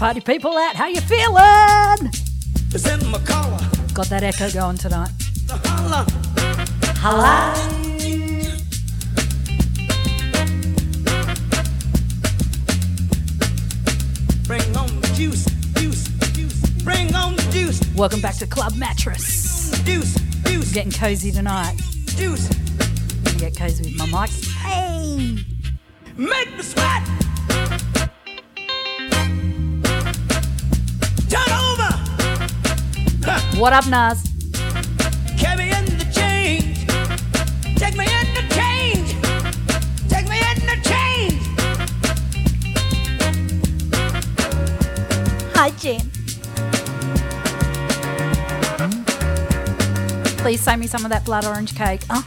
party people out. How you feeling? Got that echo going tonight. Hello. Bring on the juice, juice, juice. Bring on the juice. Welcome back to Club Mattress. Juice, juice. Getting cozy tonight. Juice. Gonna get cozy with my mic. Hey. Make the sweat. In the change. Take me in the change. Take me in the change. Hi, Jen. Please save me some of that blood orange cake. Uh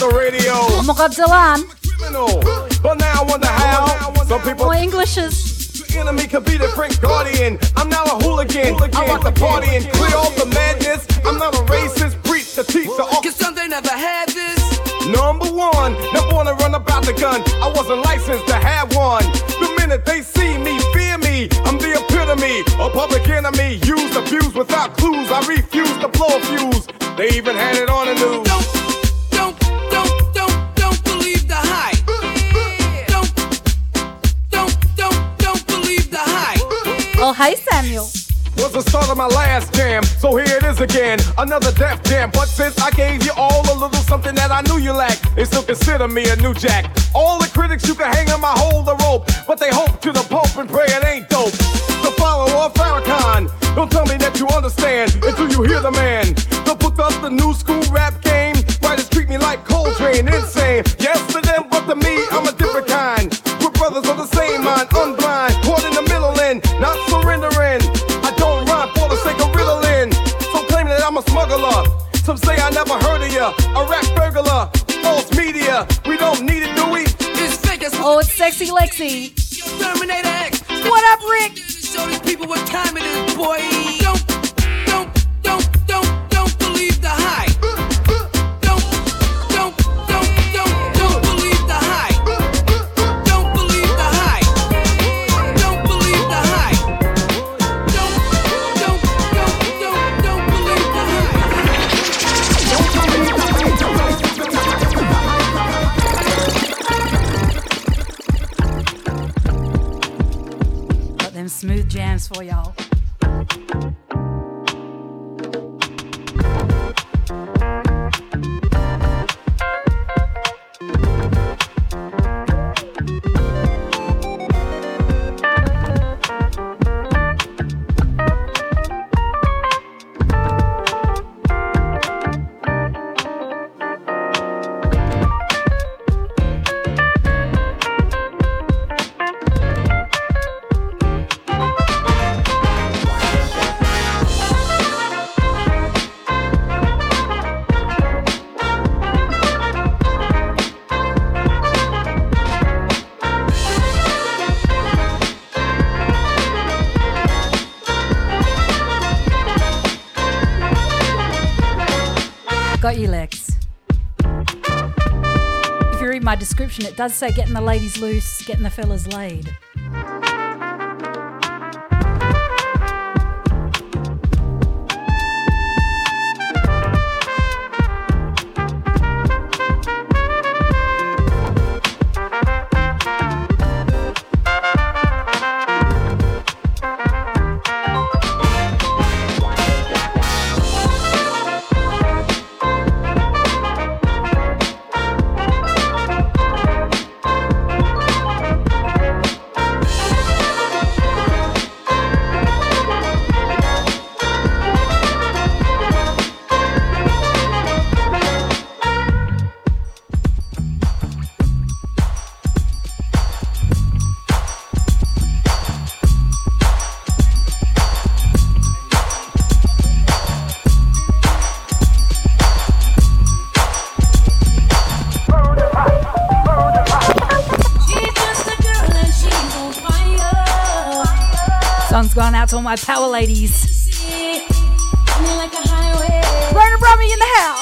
Godzilla. But now I wonder how some people. More Englishes. Enemy could be the Frank Guardian. I'm now a hooligan. hooligan. I want the party and clear all the madness. I'm not a racist, preach the teacher. Cause some they never had this. Number one, never wanna run about the gun. I wasn't licensed to have one. The minute they see me, fear me. I'm the epitome, a public enemy. Used, abused without clues. I refuse to blow a fuse. They even had it on the news. Hi, Samuel. Was the start of my last jam, so here it is again, another death jam. But since I gave you all a little something that I knew you lacked, they still consider me a new jack. All the critics you can hang on my hold the rope, but they hope to the Pope and pray it ain't dope. The follower of Farrakhan, don't tell me that you understand until you hear the man. The book of the new school rap game, writers treat me like Coltrane, insane. Yes to them, but to me, I'm a different say I never heard of ya. A rap burglar, false media. We don't need it, do we? It's fake as Oh, it's sexy Lexi. Terminator X. What up, Rick? Show these people what time it is, boy. Don't, jams for y'all. Description, it does say getting the ladies loose, getting the fellas laid. To all my power ladies. Around me in the house.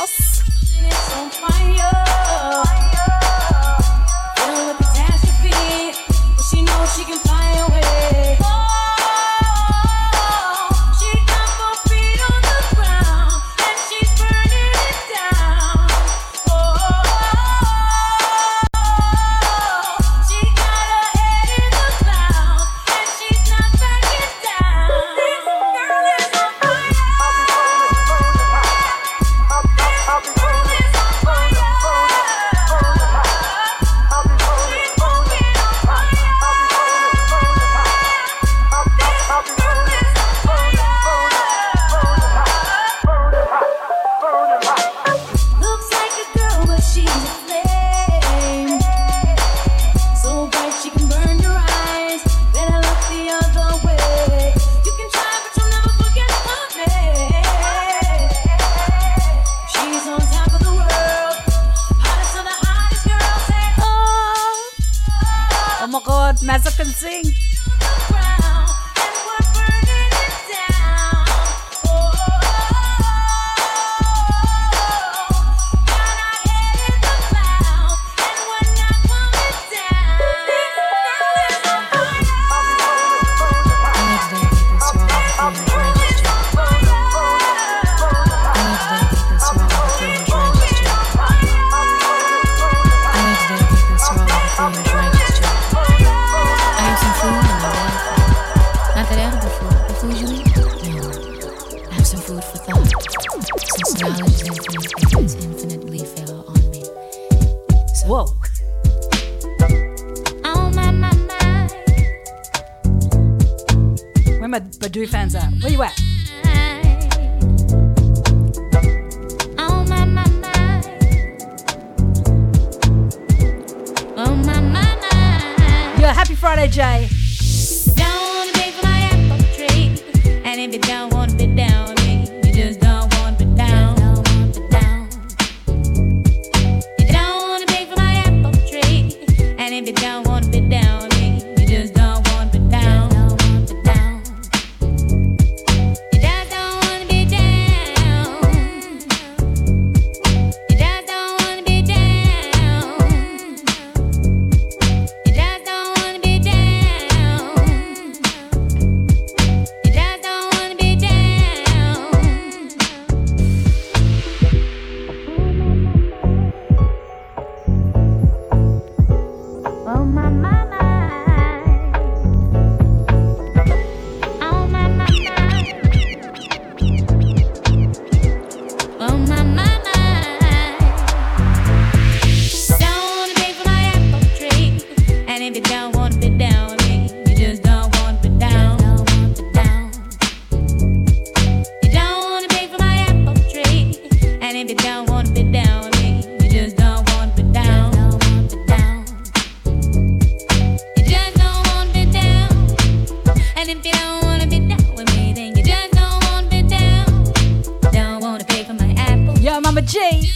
G.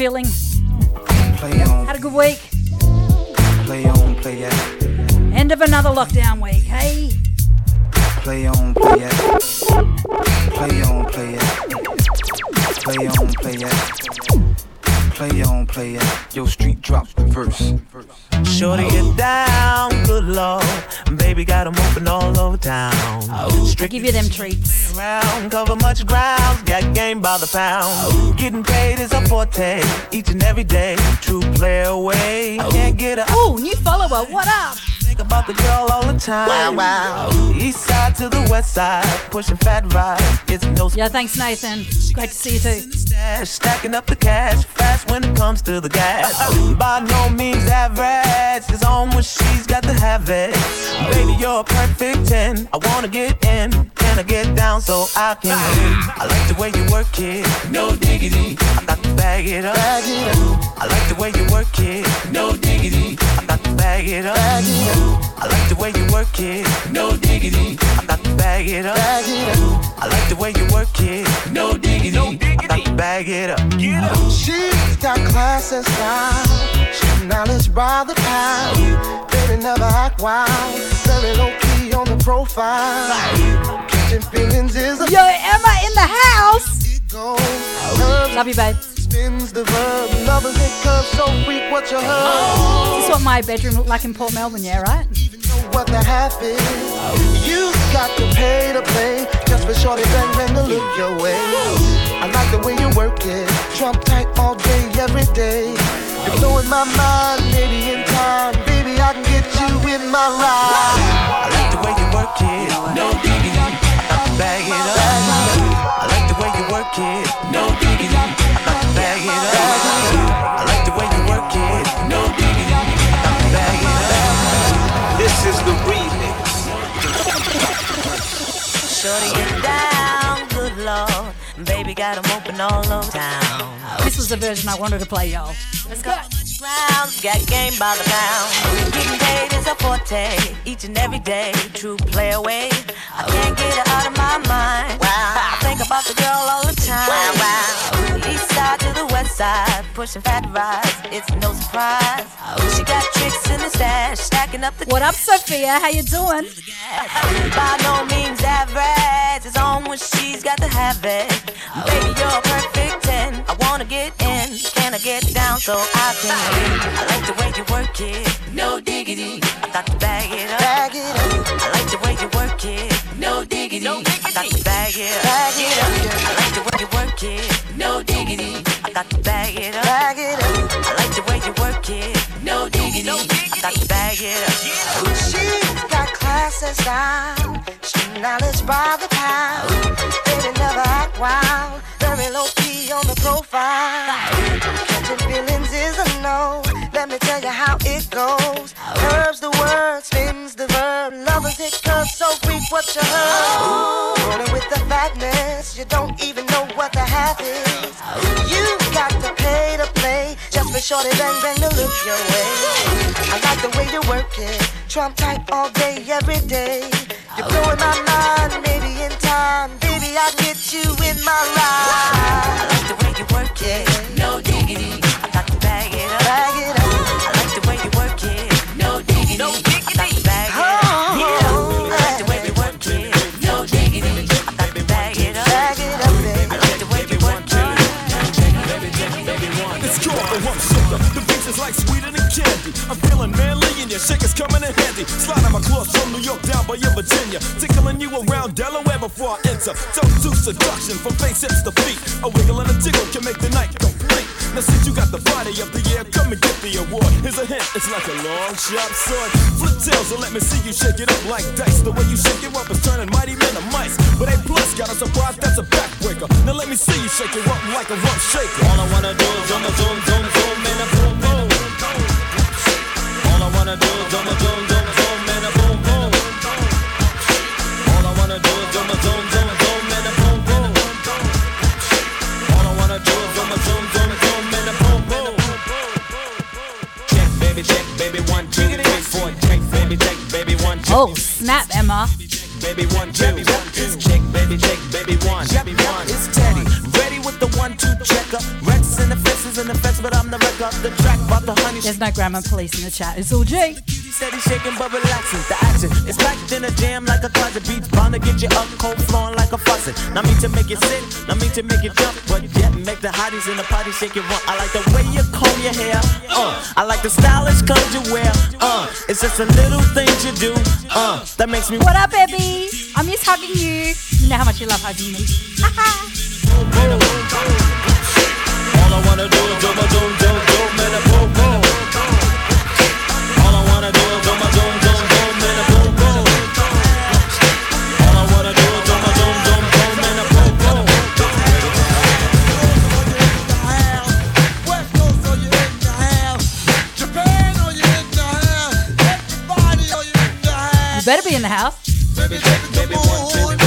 How's everyone feeling? Had a good week? Play on, play out. End of another lockdown week, hey? Play on, play out. Play on, play out. Play on, play out. Play on, play it. Yo, street drops the verse. Shorty get down, good lord. Baby got them open all over town. Oh, I give you them treats. Around, pound. Getting paid is a forte, each and every day. True play away, can't get a. Oh, new follower, what up? Think about the girl all the time. Wow, wow. East side to the west side, pushing fat rides. It's no. Yeah, thanks, Nathan. Great to see you too. Stacking up the cash fast when it comes to the gas. By no means average, it's on when she's got to have it. Baby, you're a perfect 10. I wanna get in. Can I get down so I can win? I like the way you work it, no diggity. I got to bag it up. I like the way you work it, no diggity. I got to bag it up. I like the way you work it, no diggity. I got to bag it up. I like the way you work it, no diggity. I got to bag it up. She's got class and style. She's knowledge by the pound. Baby never act wild. Very low key on the profile. Catching feelings is a Yo, Emma in the house. Love you, babe. Spins the verb, lovers it curves so freak what you heard. This is what my bedroom looked like in Port Melbourne, yeah, right? Even know what the half is. You got to pay to play just for shorty bang bang to look your way. I like the way you work it, trump tight all day, every day. You're blowing my mind, maybe in time, baby I can get you in my ride. I like the way you work it, no diggity. I got to bag it up. I like the way you work it, no diggity. I got to bag it up. I like the way you work it, no diggity. I got bag it up. This is the remix. Shorty get down, good lord. Baby got them open all over town. This was the version I wanted to play, y'all. Let's go. Rounds, got game by the pound. Getting paid is a forte, each and every day. True play away. I can't get her out of my mind. Wow. I think about the girl all the time. Side, pushing fat rides. It's no surprise. She got tricks in the stash, stacking up the. What up, Sophia? How you doing? By no means average. It's on when she's got to have it. Baby, you're a perfect 10. I wanna get in. Can I get down so I can? I like the way you work it. No diggity. I got to bag it up. Bag it up. I like the way you work it. No diggity. I got to bag it up. Bag it up. I like the way you work it. No diggity. I got to bag it up. Bag it up. I like the way you work it. No diggity. I got to bag it up. She's got class and style. She knowledge by the pound. Baby never act wild. Very low key on the profile. Catching feelings is a no. Let me tell you how it goes. Curves the word, spins the verb. Lovers hit curves, so reap what you heard. Rolling with the fatness, you don't even know what the half is. You've got to pay to play just for shorty bang bang to look your way. I like the way you work it, trump tight all day, every day. You're blowing my mind, maybe in time, baby I can get you in my ride. Coming in handy. Sliding my claws from New York down by your Virginia. Tickling you around Delaware before I enter. Don't do seduction from face hips to feet. A wiggle and a jiggle can make the night complete. Now since you got the body of the year, come and get the award. Here's a hint, it's like a long sharp sword. Flip tails and let me see you shake it up like dice. The way you shake it up is turning mighty men to mice. But A plus got a surprise, that's a backbreaker. Now let me see you shake it up like a rump shaker. All I wanna do is zoom, zoom, zoom, zoom, and a boom, wanna do is zoom, zoom, zoom, zoom, and a boom, boom. All I wanna do is zoom, zoom, zoom, zoom, and a boom, boom. All I wanna do is zoom, zoom, zoom, zoom, and a boom, boom. Check, baby, check, baby, one, two, three, four. Check, baby, check, baby, one, two. Oh, snap, Emma. Baby, one, two. Check, baby, check, baby, one. Baby, one. It's Teddy. Ready with the one, two checker. Rex in the faces in the fence, but I'm the wreck of the track. About the honey. There's no grammar police in the chat. It's all G. Steady shaking but relaxing. The action is packed in a jam like a closet. Beats bound to get you up cold flowing like a faucet. Not mean to make you sit, not mean to make you jump, but yet make the hotties in the party shake it run. I like the way you comb your hair. Uh, I like the stylish clothes you wear. Uh, it's just the little things you do. Uh, that makes me. What up, baby? I miss hugging you. You know how much you love hugging me. All I wanna do is do my zoom, zoom, zoom, and a boom, boom. All I wanna do is do my zoom, zoom, zoom, and a boom, boom. All I wanna do is do my zoom, zoom, zoom, and a boom, boom. West Coast, are you in the house? Japan, are you in the house? Everybody, are you in the house? You better be in the house. Baby, baby, come on, baby,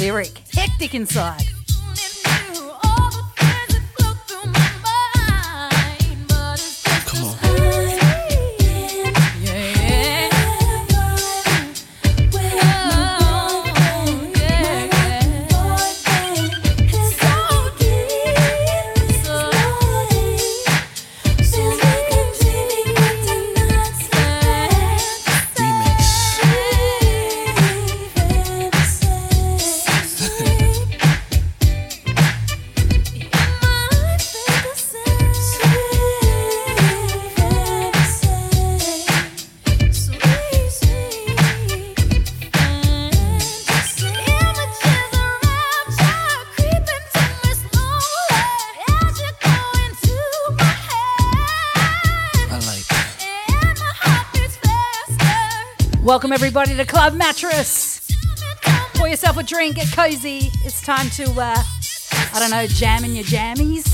lyric. Hectic inside. Welcome everybody to Club Mattress. Pour yourself a drink, get cozy. It's time to, uh, I don't know, jam in your jammies.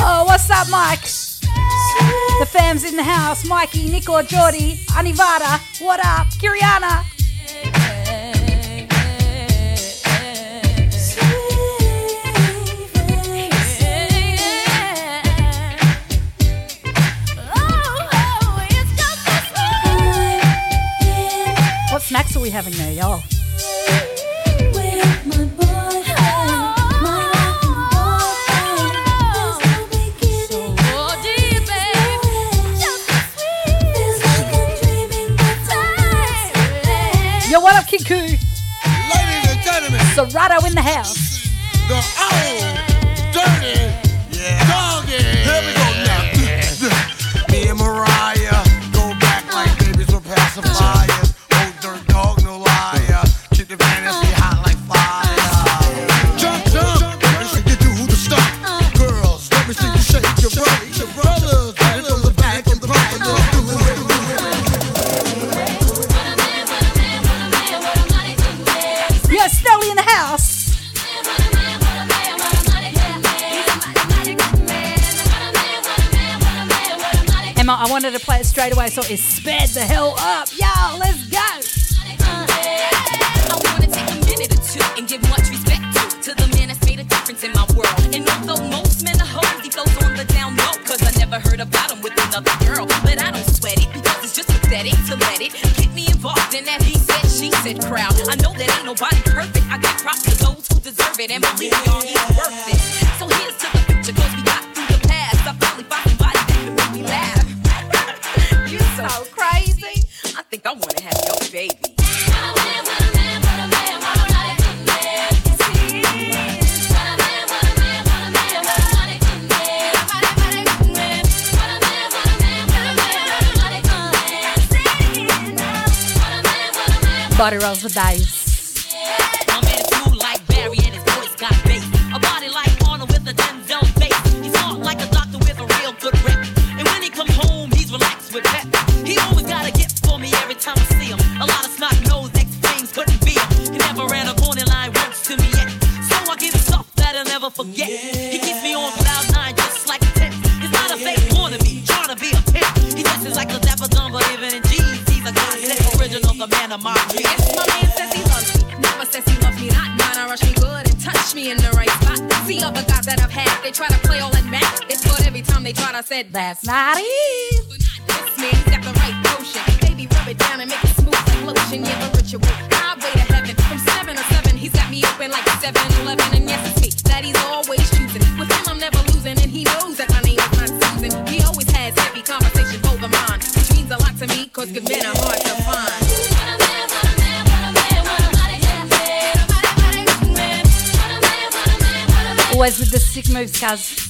Oh, what's up, Mike? The fam's in the house. Mikey, Nico, Jordy, Anivada. What up? Kiriana. What snacks are we having there, y'all? Serato in the house. the play it straight Love Dive. that's not it. Got the right potion. Baby, rub it down and make it smooth lotion. Yeah, the ritual. Highway to heaven. From seven seven, he's got me open like 7 Eleven. And yes, it's me that he's always choosing. With him, I'm never losing, and he knows that my name is. He always has heavy over mine, which means a lot to good men are hard to find. Was with the sick moves, cuz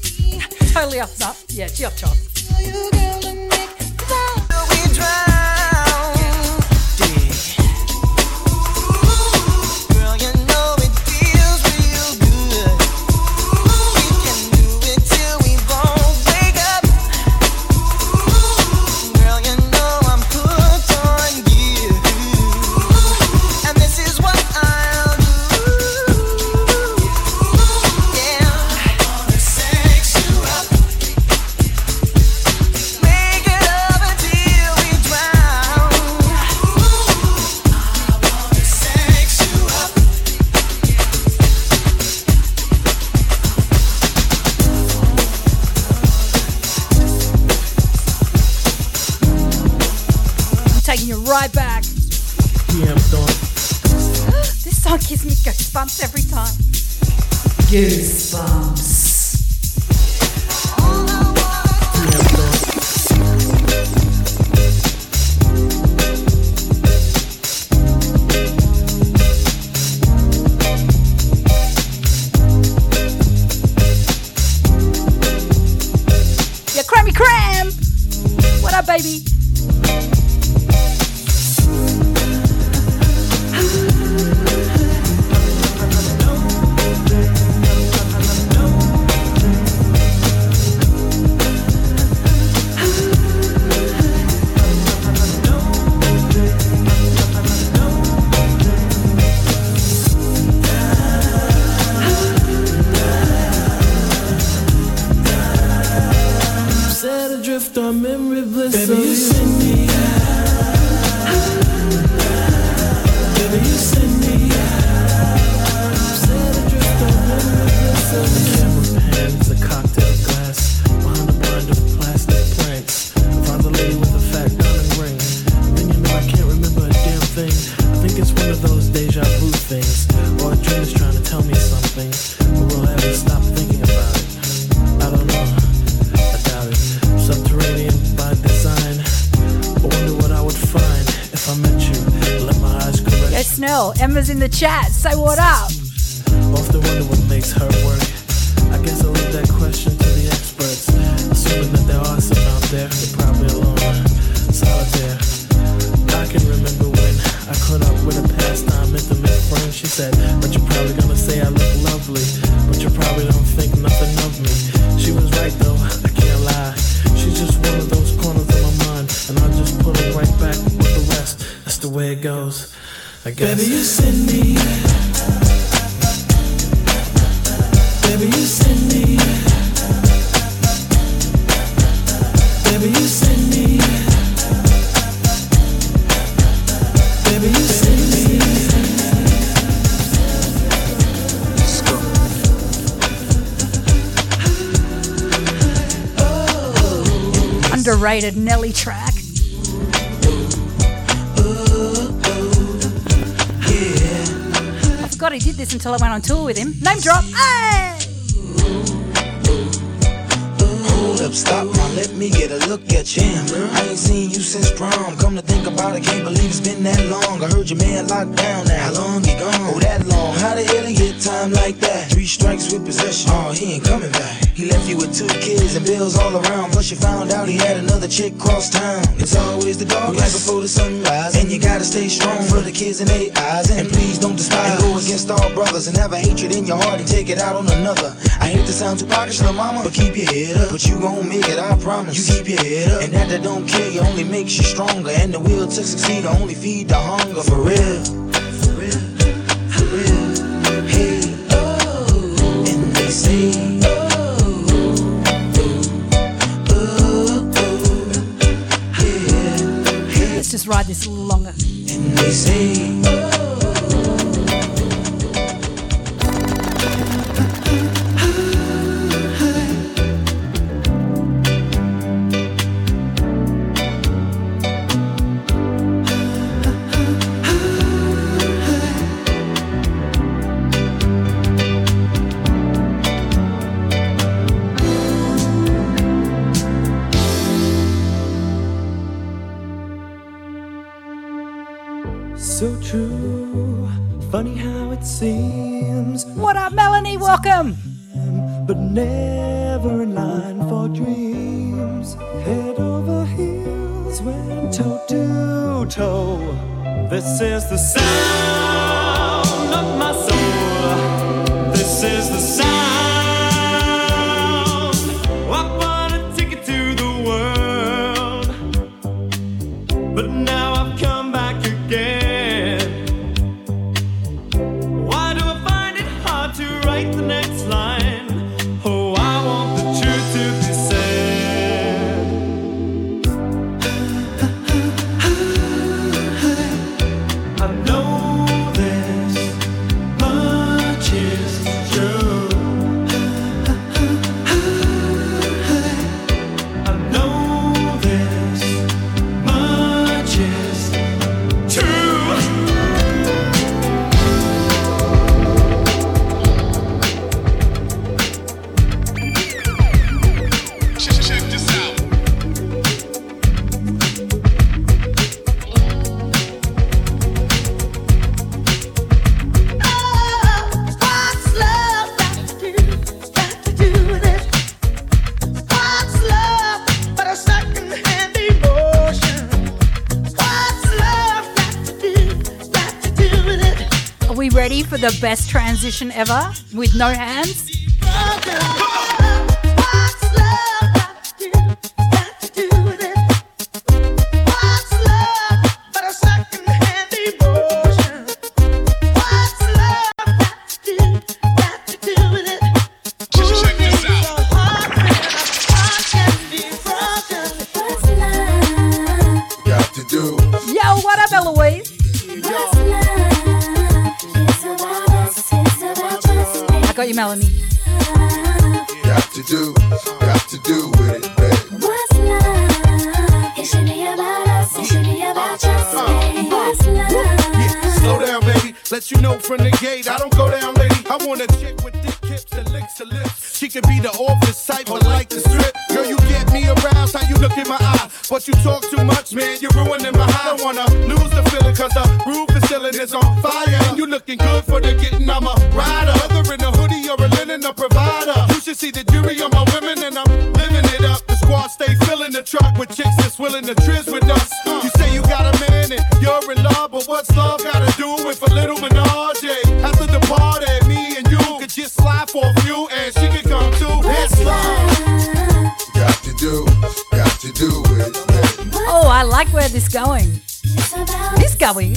totally up, up. Yeah, chop chop. chat. Say what up? Underrated Nelly track. I forgot he did this until I went on tour with him. Name drop. Hey! Up, stop now, let me get a look at you. I ain't seen you since prom. Come to think about it, can't believe it's been that long. I heard your man locked down now. How long he gone? Oh, that long. How the hell he time like that? Three strikes with possession. Oh, he ain't coming back. He left you with two kids and bills all around. Plus, you found out he had another chick cross town. It's always the dark right before the sunrise. And you gotta stay strong for the kids and their eyes. And please don't despise. And go against all brothers and have a hatred in your heart and take it out on another. I hate to sound too pockets, little mama, but keep your head up. But you gon' make it, I promise. You keep your head up. And that that don't kill you only makes you stronger. And the will to succeed only feed the hunger for real. For real. For real. Say. Let's just ride this a little longer. Welcome. but never in line for dreams. Head over heels, went toe to toe. This is the sound transition ever with no hands? Melanie. Got to do. Got to do with it, baby. Slow down, baby. Let you know from the gate. I don't go down, lady. I want a chick with thick hips that licks her lips. She could be the office type, but like the strip. Girl, you get me aroused. How you look in my eye. But you talk too much, man. You're ruining my high. I don't wanna lose the feeling, cause the roof is ceiling is on fire. And you looking good for the getting. I'm a see the jury on my women, and I'm living it up. The squad stay filling the truck with chicks that's willing to trizz with us. You say you got a man and you're in love, but what's love gotta do with a little menage? After the party, me and you could just slide for a few, and she could come too. It's love. Got to do. Got to do it. Oh, I like where this going. This going.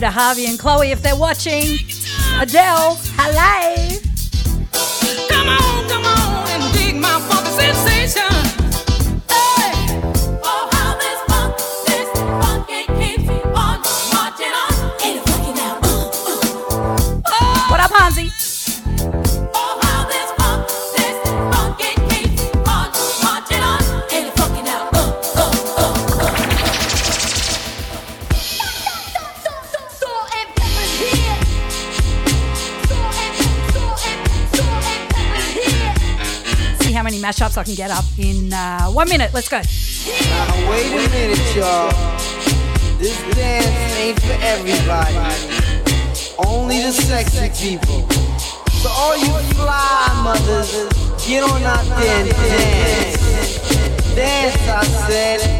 to Harvey and Chloe if they're watching. Adele, hello. up so I can get up in uh, one minute. Let's go. Now, wait a minute, y'all. This dance ain't for everybody. Only the sexy people. So all you fly mothers, get on out there and dance. Dance, I said.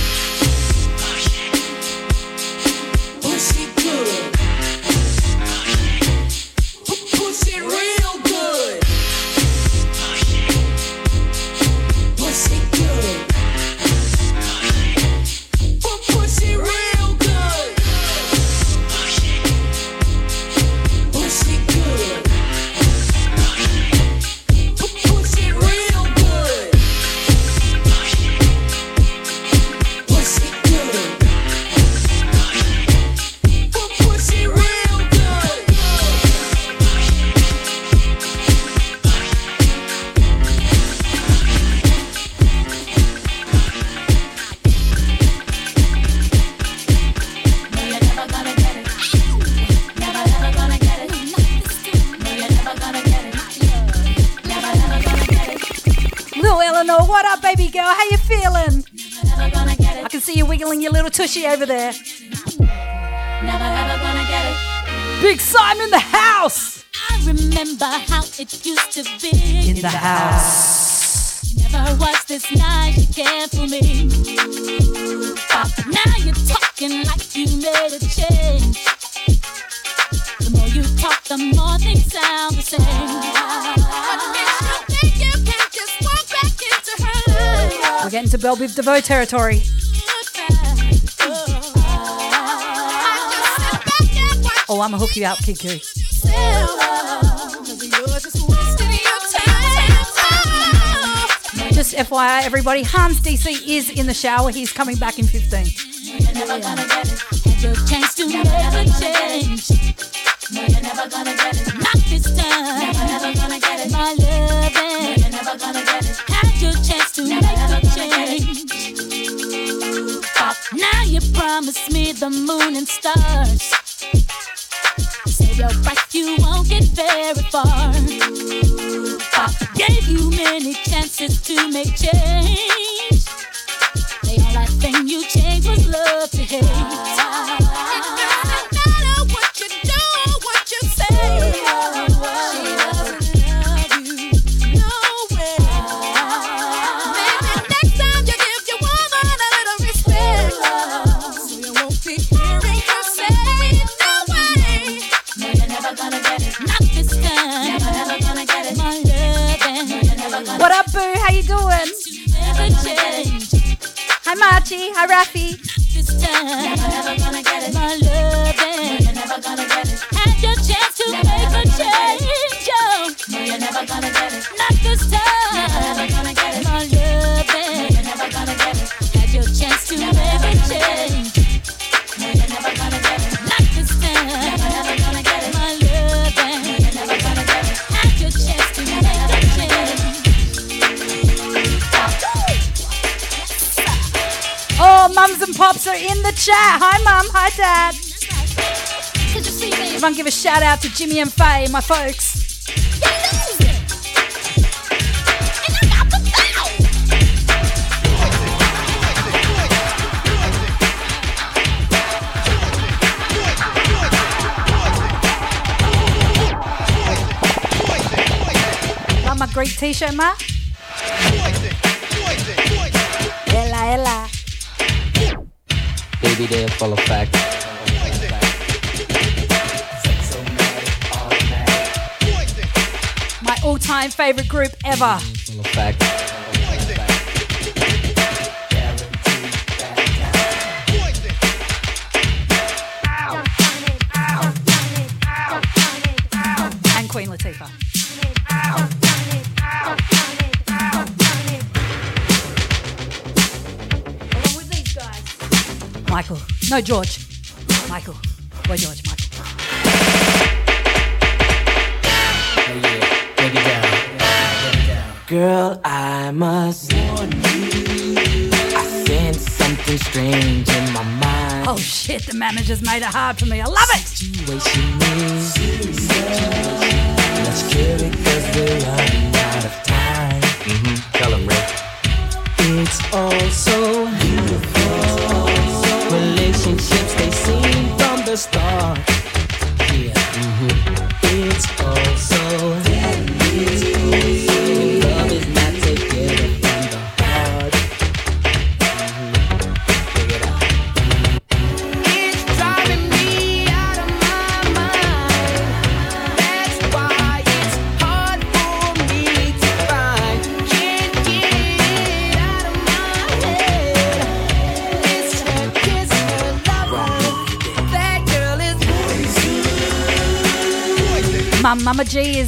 Over there. Never, Big Simon in the house. I remember how it used to be in, in the, house. house. You never was this night you care for me. But now you're talking like you made a change. The more you talk, the more things sound the same. We're getting to Bell Biv DeVoe territory. Oh, I'ma hook you up, Kid Just FYI, everybody, Hans DC is in the shower. He's coming back in 15. Never gonna get it. Had your chance to make a change. No, you're never gonna get it. Not this time. Never, never gonna get it. My loving. No, you're never gonna get it. Had your chance to make a change. But now you promise me the moon and stars. Very far. Pop gave you many chances to make change. The only thing you changed was love Hi, Marchie. Hi, Rafi. Are in the chat. Hi, mum. Hi, dad. Everyone give a shout out to Jimmy and Faye, my folks. Great t-shirt, ma. Baby, they're full of fact. My all-time favorite group ever. Michael. George. Michael. Boy, George. Michael. Girl, I must warn you. I sense something strange in my mind. Oh shit, the manager's made it hard for me. I love it. Situation is Let's kill it cause we're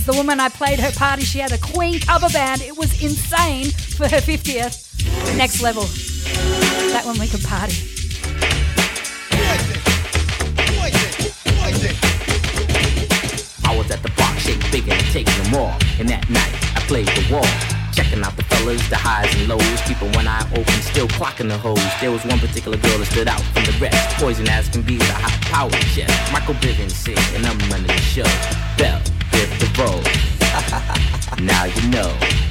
The woman I played her party. She had a Queen cover band. It was insane for her 50th. Next level. That one we could party. I was at the bar, shake big and taking them all. And that night, I played the wall. Checking out the fellas, the highs and lows. Keeping one eye open, still clocking the hoes. There was one particular girl that stood out from the rest. Poison as can be a hot power chest. Michael Bivins said, and I'm running the show. Bell, DeVoe. now you know.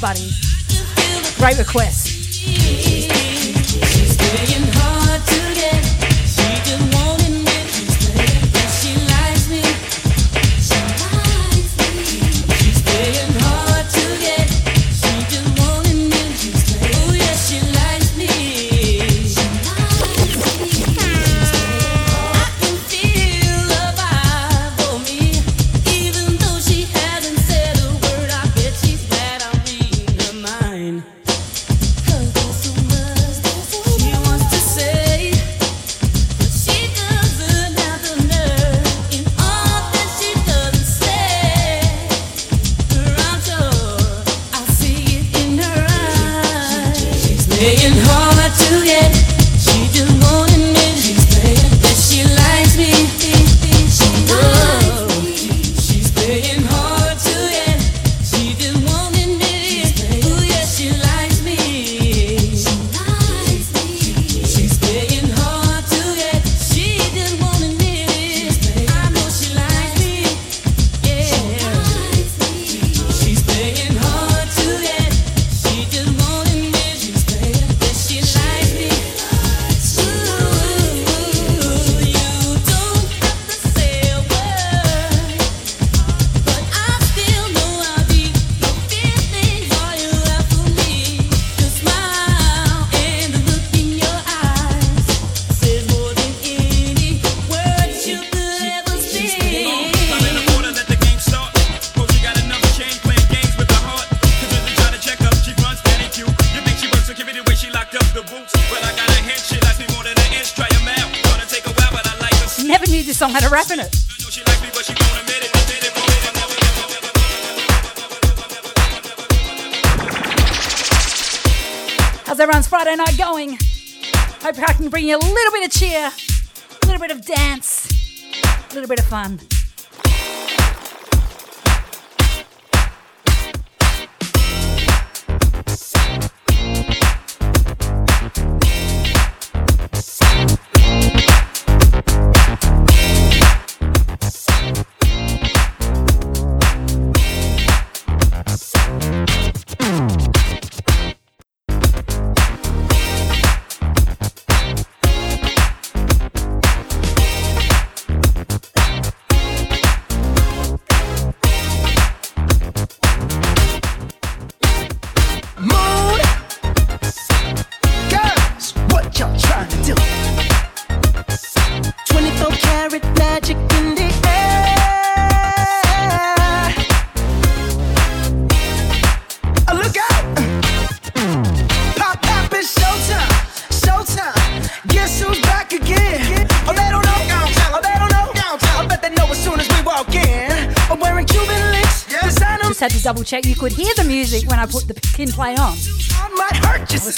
Down. Great request.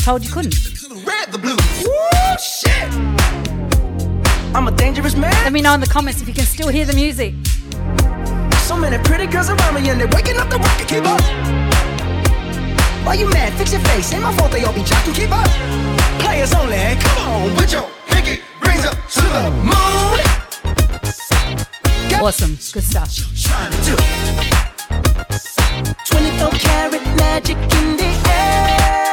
Told you couldn't. Red the blues. Woo, shit. I'm a dangerous man. Let me know in the comments if you can still hear the music. So many pretty girls around me and they're waking up the rocket. Keep up. Why you mad? Fix your face. Ain't my fault they all be jocking. Keep up. Players only. Come on, put your pinky rings up to the moon. Awesome. Good stuff. Trying to do. 24 karat magic in the air.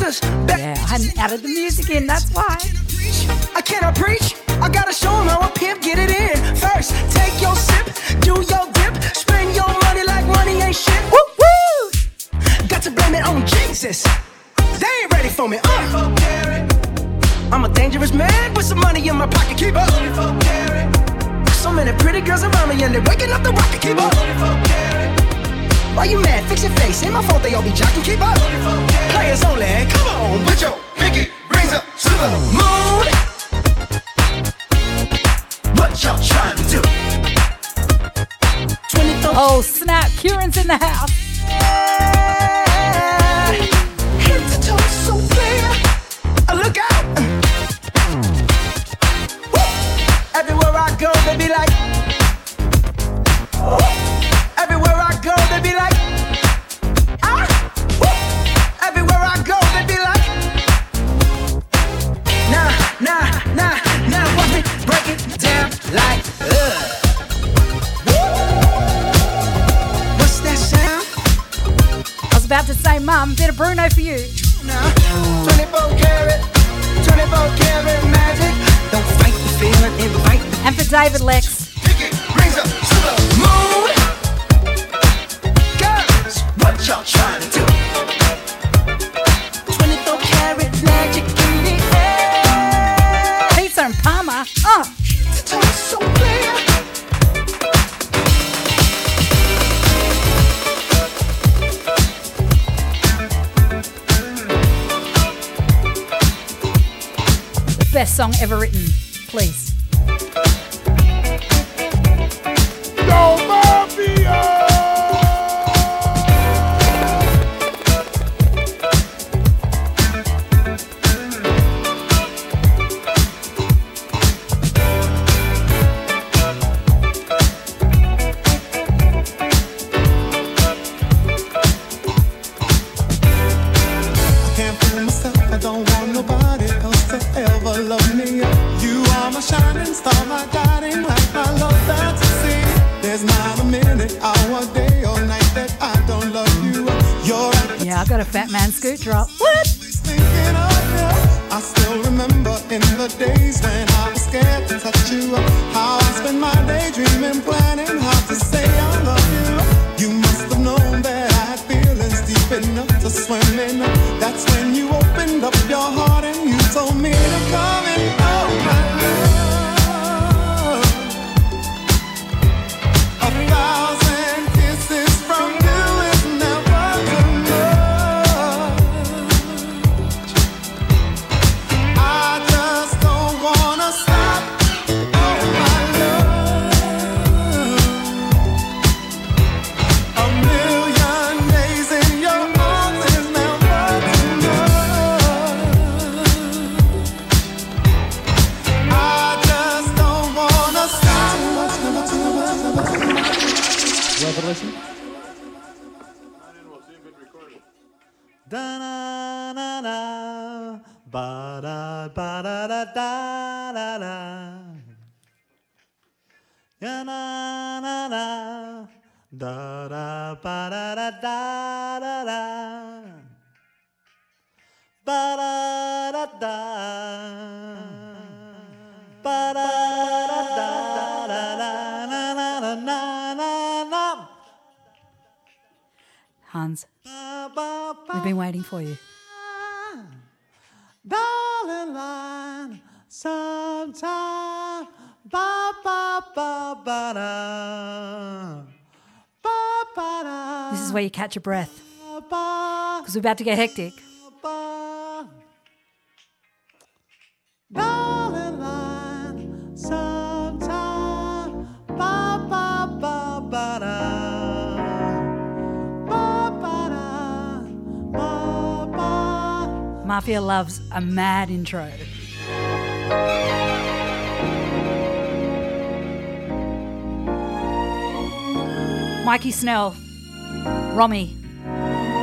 Gangsters. Yeah, I added the music in, that's why. I cannot preach. I gotta show 'em how a pimp get it in. First, take your sip, do your dip, spend your money like money ain't shit. Woo woo! Got to blame it on Jesus. They ain't ready for me. Uh. I'm a dangerous man with some money in my pocket. Keep up. So many pretty girls around me and they're waking up the rocket. Keep up. Why you mad? Fix your face. Ain't my fault they all be jocking. Keep up. Players only. Come on, put your pinky rings up to the moon. What y'all trying to do? Oh, snap. Kieran's in the house. Head to toe so clear. Look out. Woo. Everywhere I go, they be like. About to say, Mum, bit of Bruno for you. 24 karat, 24 karat magic. Don't fight the feeling, invite the And for David Lex. up to the moon. Girls, what y'all trying to do? Song ever written. Da na na na, ba da ba da da da da da. Na na na, da da ba da da been waiting for you. Darling line, sometime, ba ba ba ba da, ba ba da. This is where you catch your breath. Because we're about to get hectic. Mafia loves a mad intro. Mikey Snell, Romy,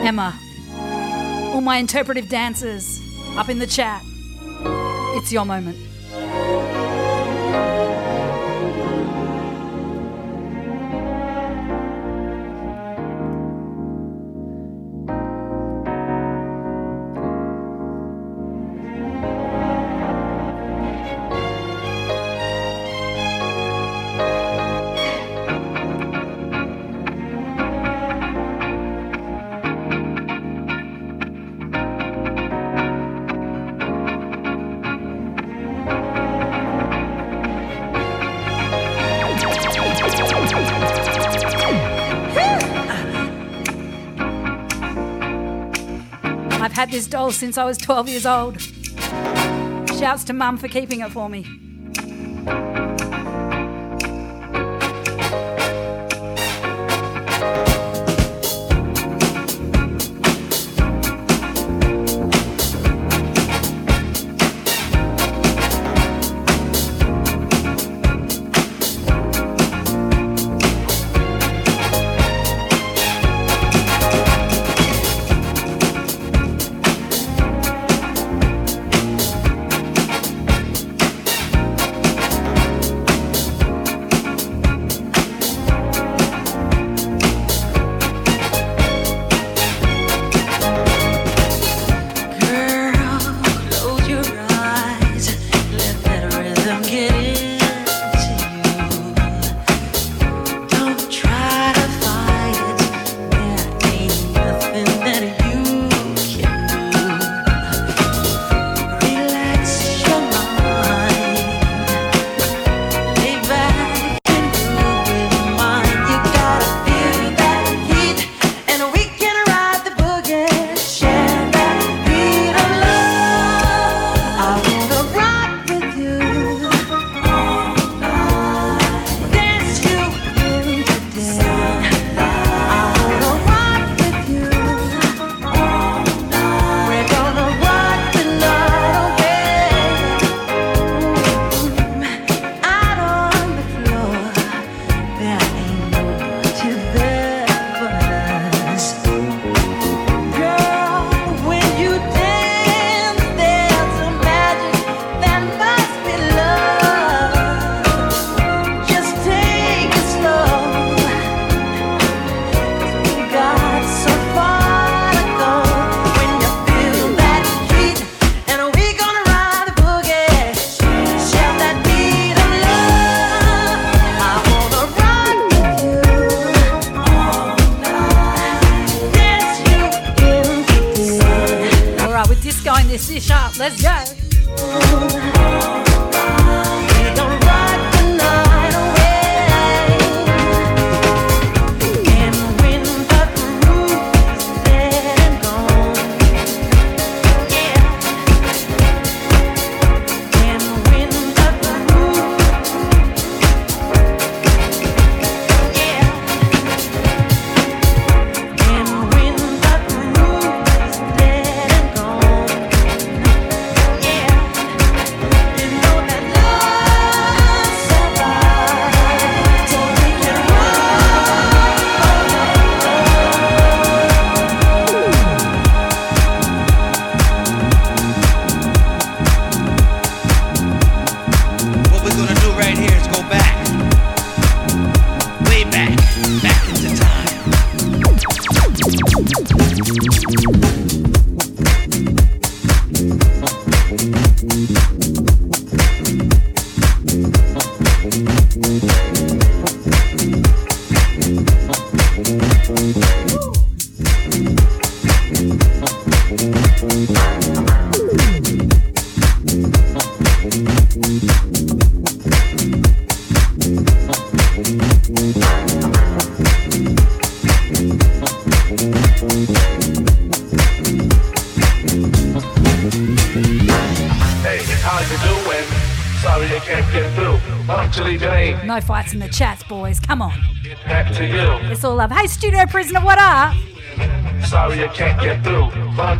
Emma, all my interpretive dancers up in the chat. It's your moment. Had this doll since I was 12 years old. Shouts to Mum for keeping it for me.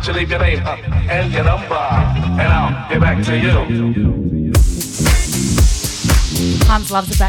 you leave your name uh, and your number, and I'll get back to you. Hans loves it back.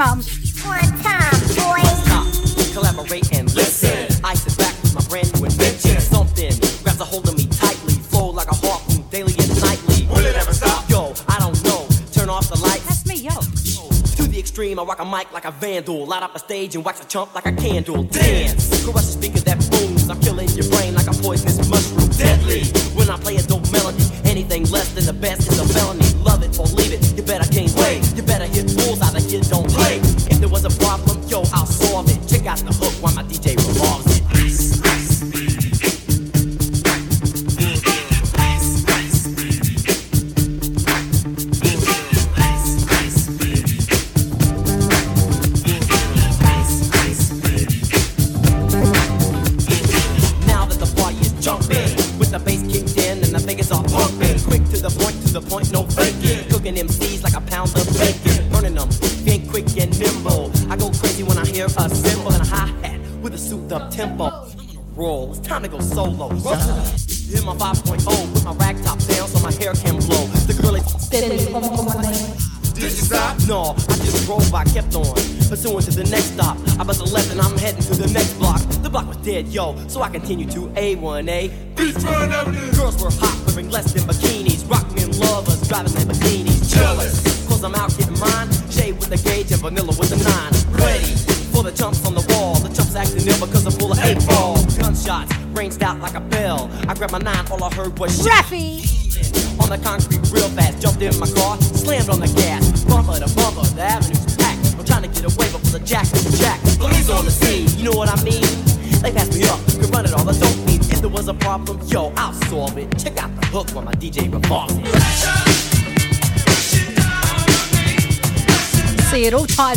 One time, boy. Stop, collaborate and listen. I sit back with my brand new invention. Something grabs a hold of me tightly, flow like a harpoon daily and nightly. Will it ever stop? Yo, I don't know. Turn off the lights. That's me, yo. To the extreme, I rock a mic like a vandal. Light up a stage and wax a chump like a candle. Dance, caress the speaker that so I continue to A1A. Beachfront Avenue. Girls were hot, wearing less than bikinis. Rock men lovers, driving Lamborghinis. Jealous, cause I'm out getting mine. Shade with a gauge and vanilla with a nine. Ready for the chumps on the wall. The chumps acting ill because I'm full of eight ball. Gunshots ranged out like a bell. I grabbed my nine, all I heard was shit.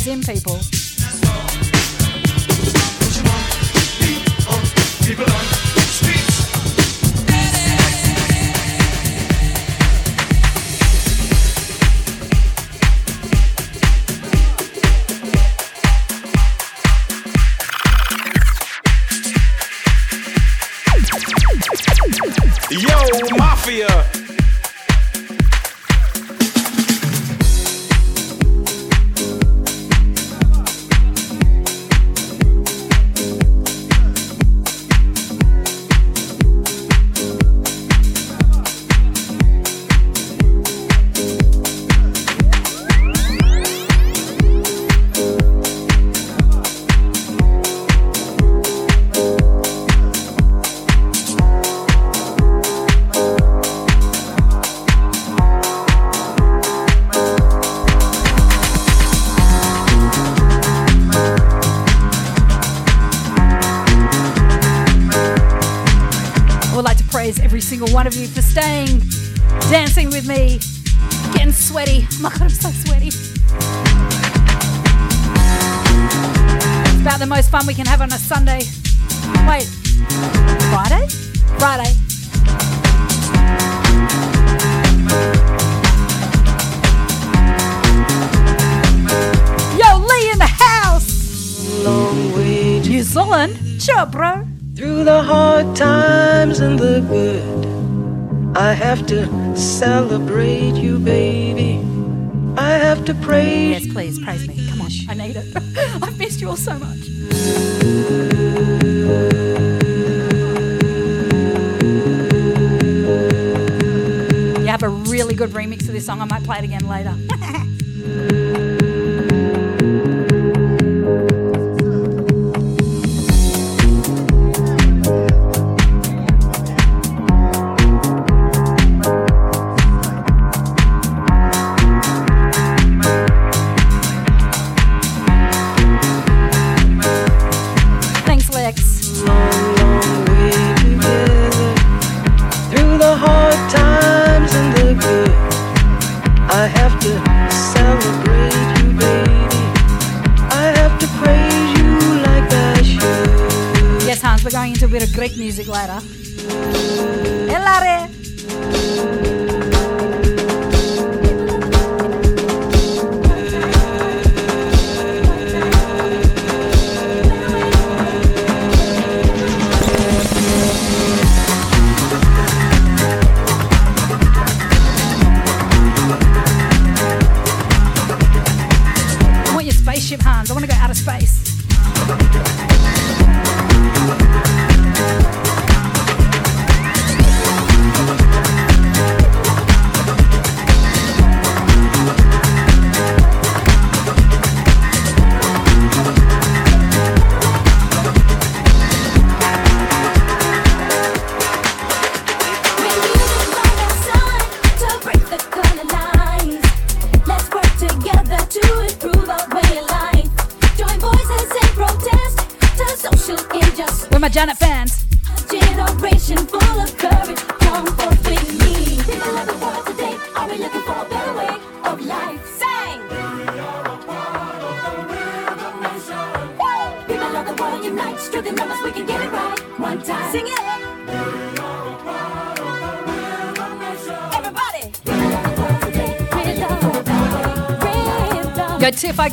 Locked in, people. Yo, Mafia! song. I might play it again later.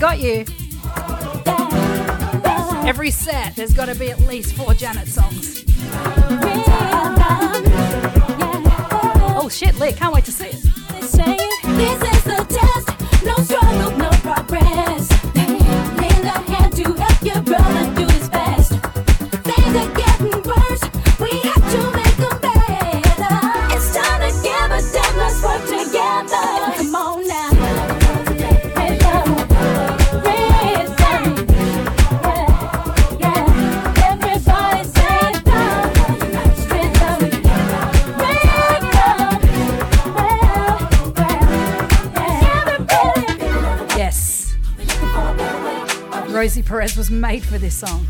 got you. Every set, there's got to be at least four Janet songs. Oh shit, Lee, Can't wait to see it. Alvarez was made for this song.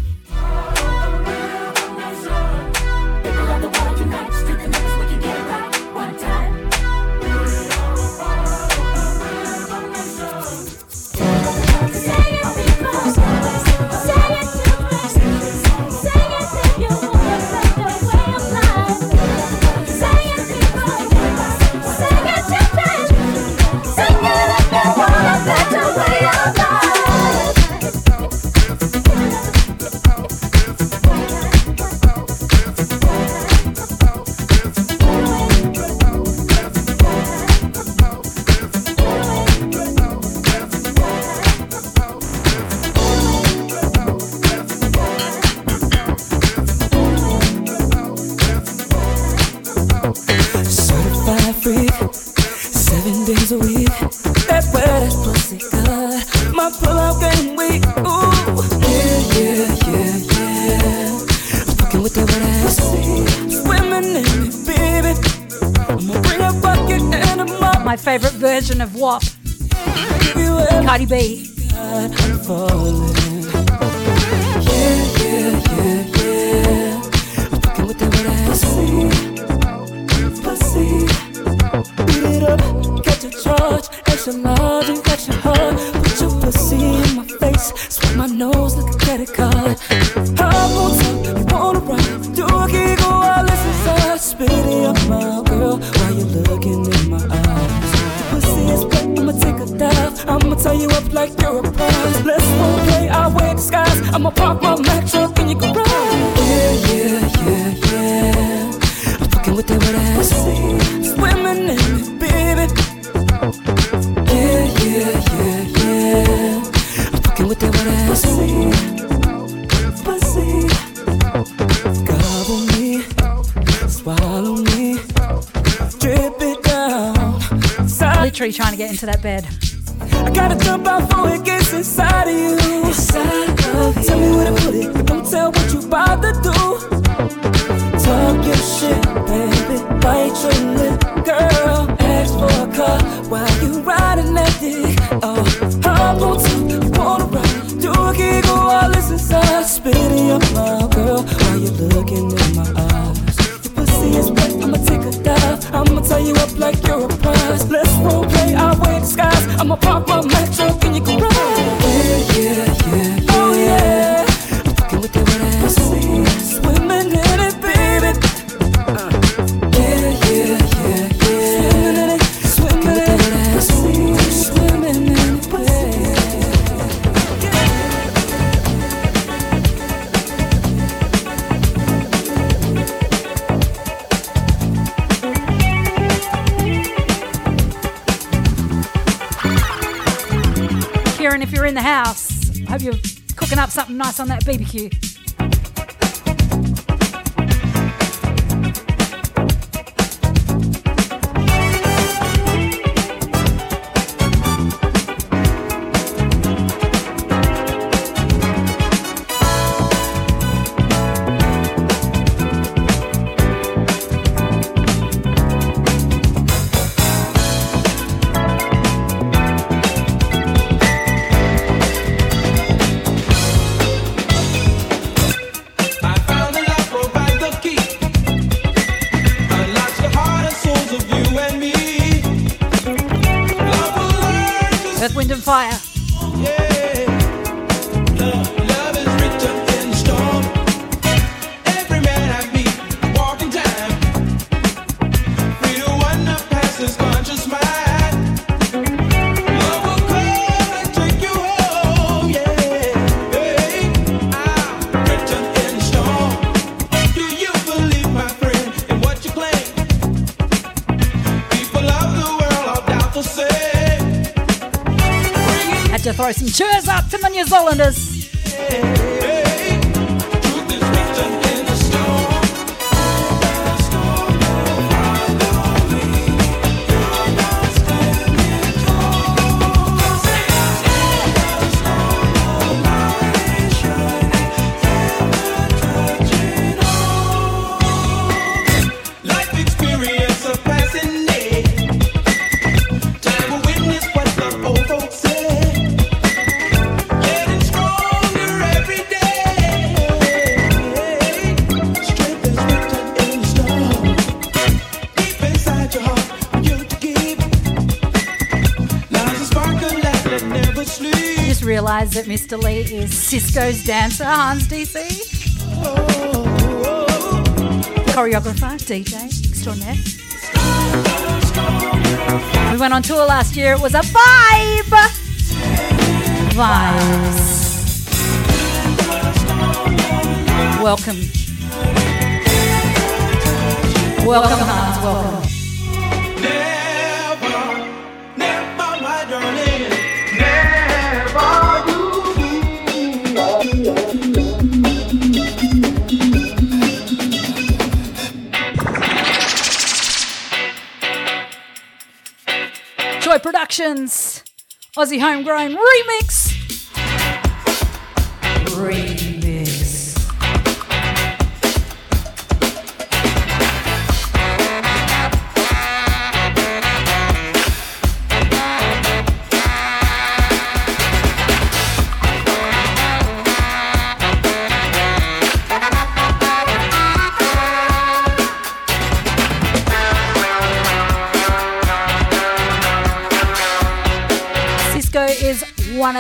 Kieran, if you're in the house. I hope you're cooking up something nice on that BBQ. Just that Mr. Lee is Cisco's dancer, Hans DC. Choreographer, DJ, extraordinaire. We went on tour last year. It was a vibe. Vibes. Welcome. Welcome, Hans. Welcome. Aussie Homegrown. Remix.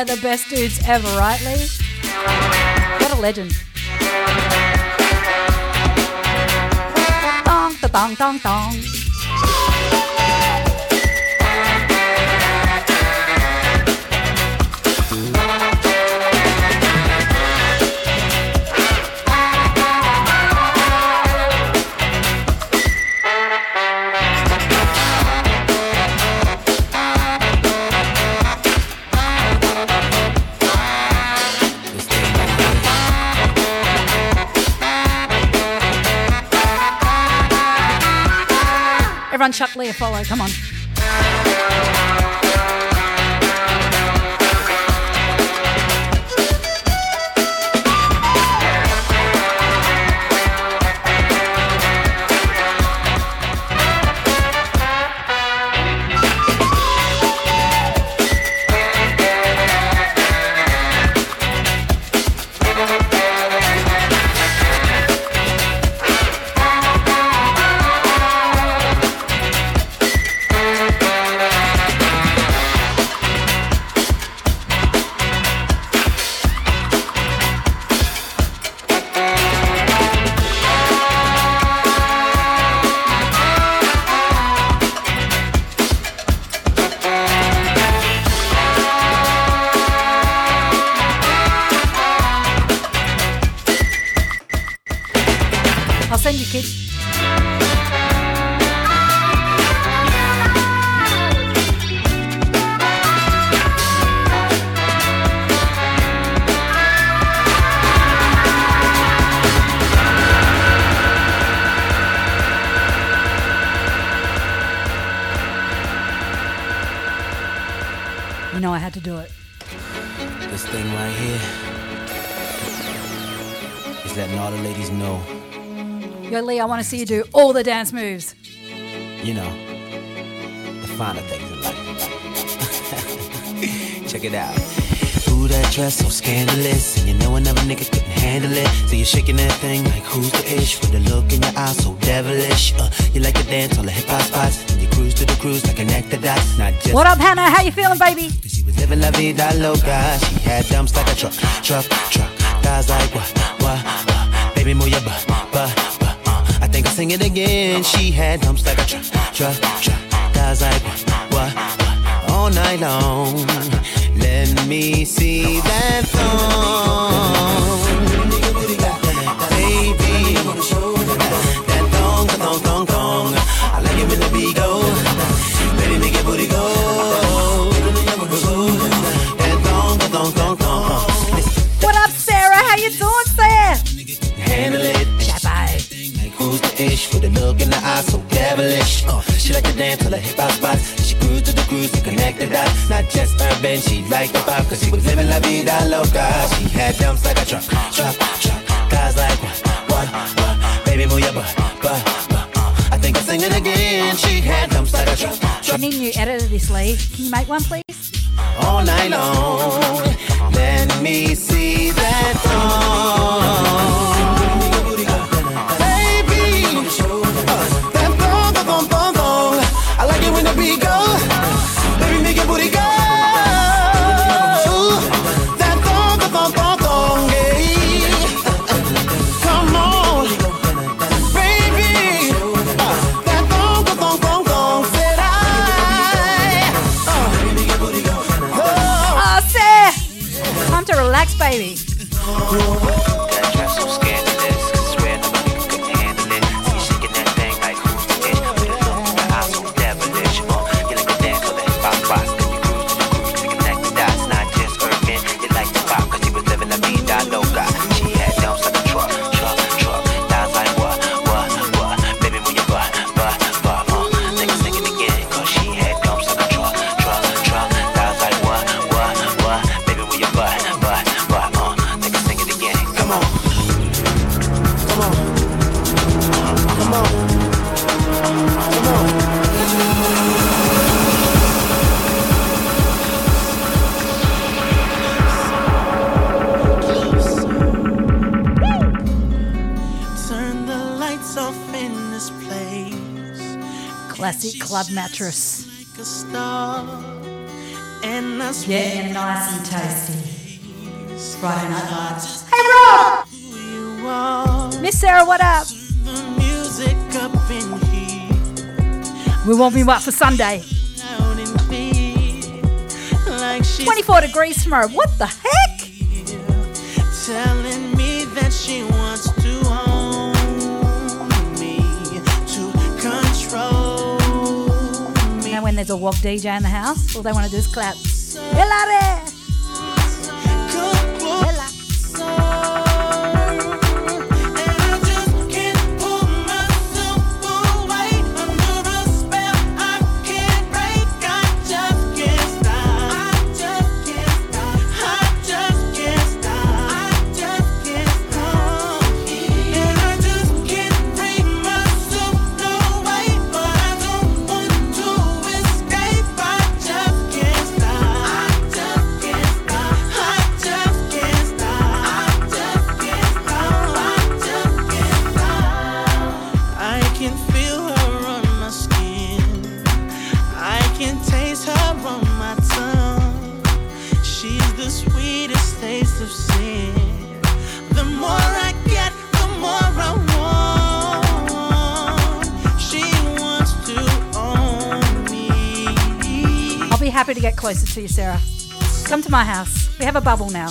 Of the best dudes ever, right, Lee? What a legend. Dong, dong, dong, dong. Everyone, Chuck follow. Come on. Want to see you do all the dance moves. you know, the finer things in life. Check it out. Ooh, that dress so scandalous, and you know another nigga couldn't handle it. So you're shaking that thing like who's the ish with a look in your eyes so devilish. Uh, you like to dance on the hip hop spots, and you cruise to the cruise like an actor dots. Not just What up, Hannah? How you feeling, baby? She was living la vida loca. She had dumps like a truck, truck, truck. Guys like what, what, what? Baby, move your butt. Sing it again. She had dumps like a truck, truck, truck. Guys like what, what? All night long. Let me see that thong. hella hip hop spots. She cruised to the cruise and connected dots. Not just urban, she liked the pop, cause she was living la vida loca. She had dumps like a truck, truck, truck. Cars like one, one, one. Baby, move your butt, butt, butt. I think I'm singing again. She had dumps like a truck, truck. I need new editor this, Lee. Can you make one, please? All night long, let me see. club mattress. Like star, and Getting nice and tasty. Friday night lights. Hey Rob! Miss Sarah, what up? up we won't be up for Sunday. 24 degrees tomorrow. What the heck? there's a walk DJ in the house, all they want to do is clap. We love it! closer to you, Sarah. Come to my house. We have a bubble now.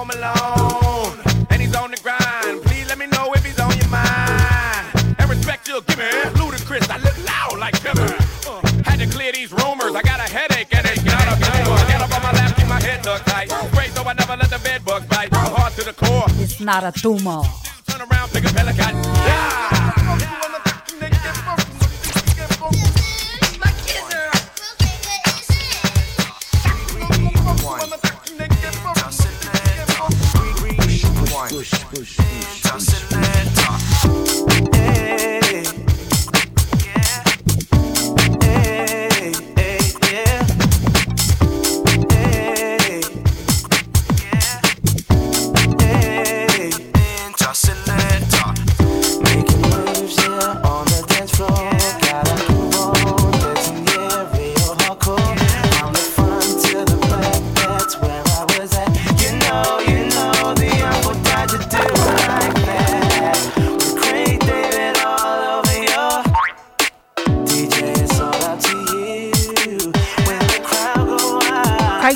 home alone and he's on the grind. Please let me know if he's on your mind. And respect you'll give me. Ludicrous, I look loud like Trevor. Uh, had to clear these rumors. I got a headache and it's not a good one. Get up on my lap, keep my head tucked tight. Straight so I never let the bed bugs bite. I'm hard to the core. It's not a tumor. Turn around, pick a pelican. Yeah.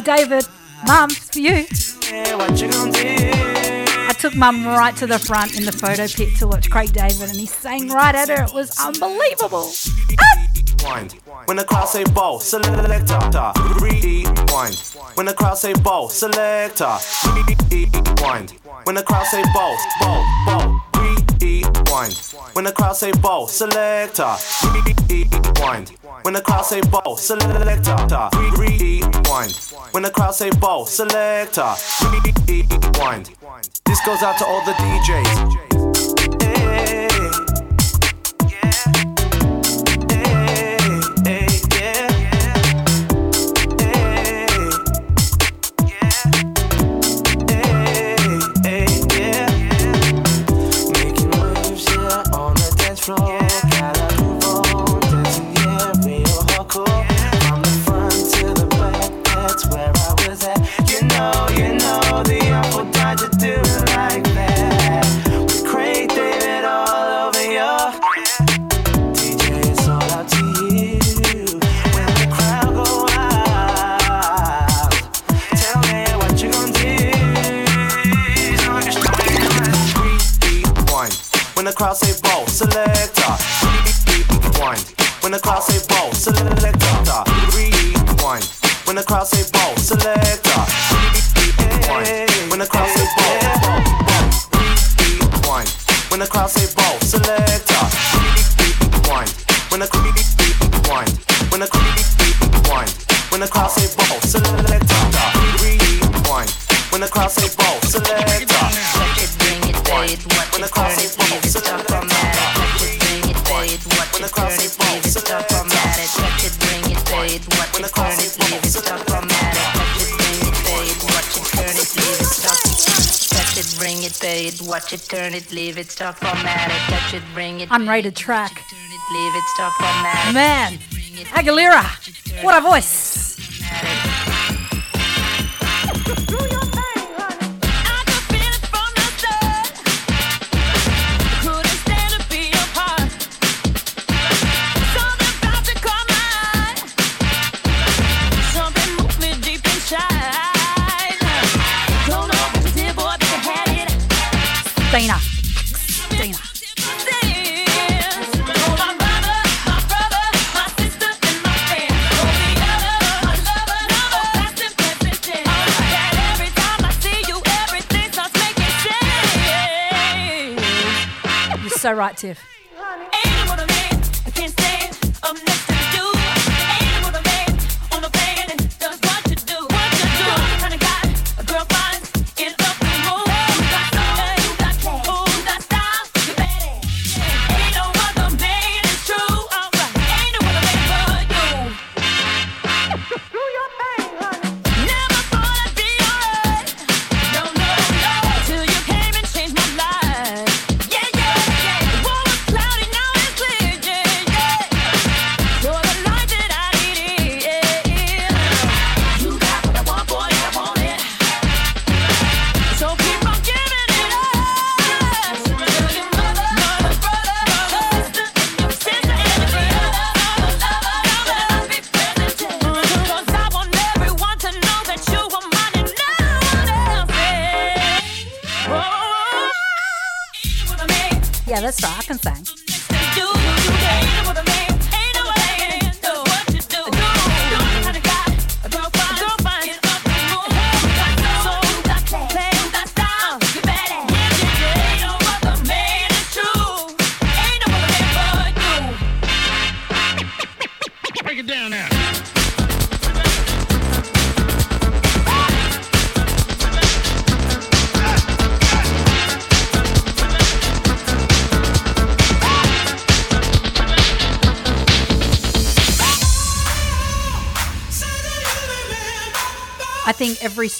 David, Mum, it's for you. I took Mum right to the front in the photo pit to watch Craig David, and he sang right at her. It was unbelievable. Wind. When the crowd say ball, selector, rewind. When the crowd say ball, selector, rewind. When the crowd say ball, ball, ball, rewind. When the crowd say ball, selector, rewind. When the crowd say ball, selector, rewind. When the crowd say ball, selector, rewind. This goes out to all the DJs. Hey. When the crowd say ball, selector. Rewind. When the crowd say ball, selector. Rewind. When the crowd say ball, ball, ball. Rewind. When the crowd say ball, selector. Rewind. When the rewind. When the rewind. When the crowd say ball, selector. Rewind. When the crowd say ball, selector. When the crowd say ball, selector. When the crowd say watch it, turn it, leave it, stop, format it. Touch it, bring it, Unrated track. leave it, stop, format it. Man, Aguilera, what a voice. So right, Tiff.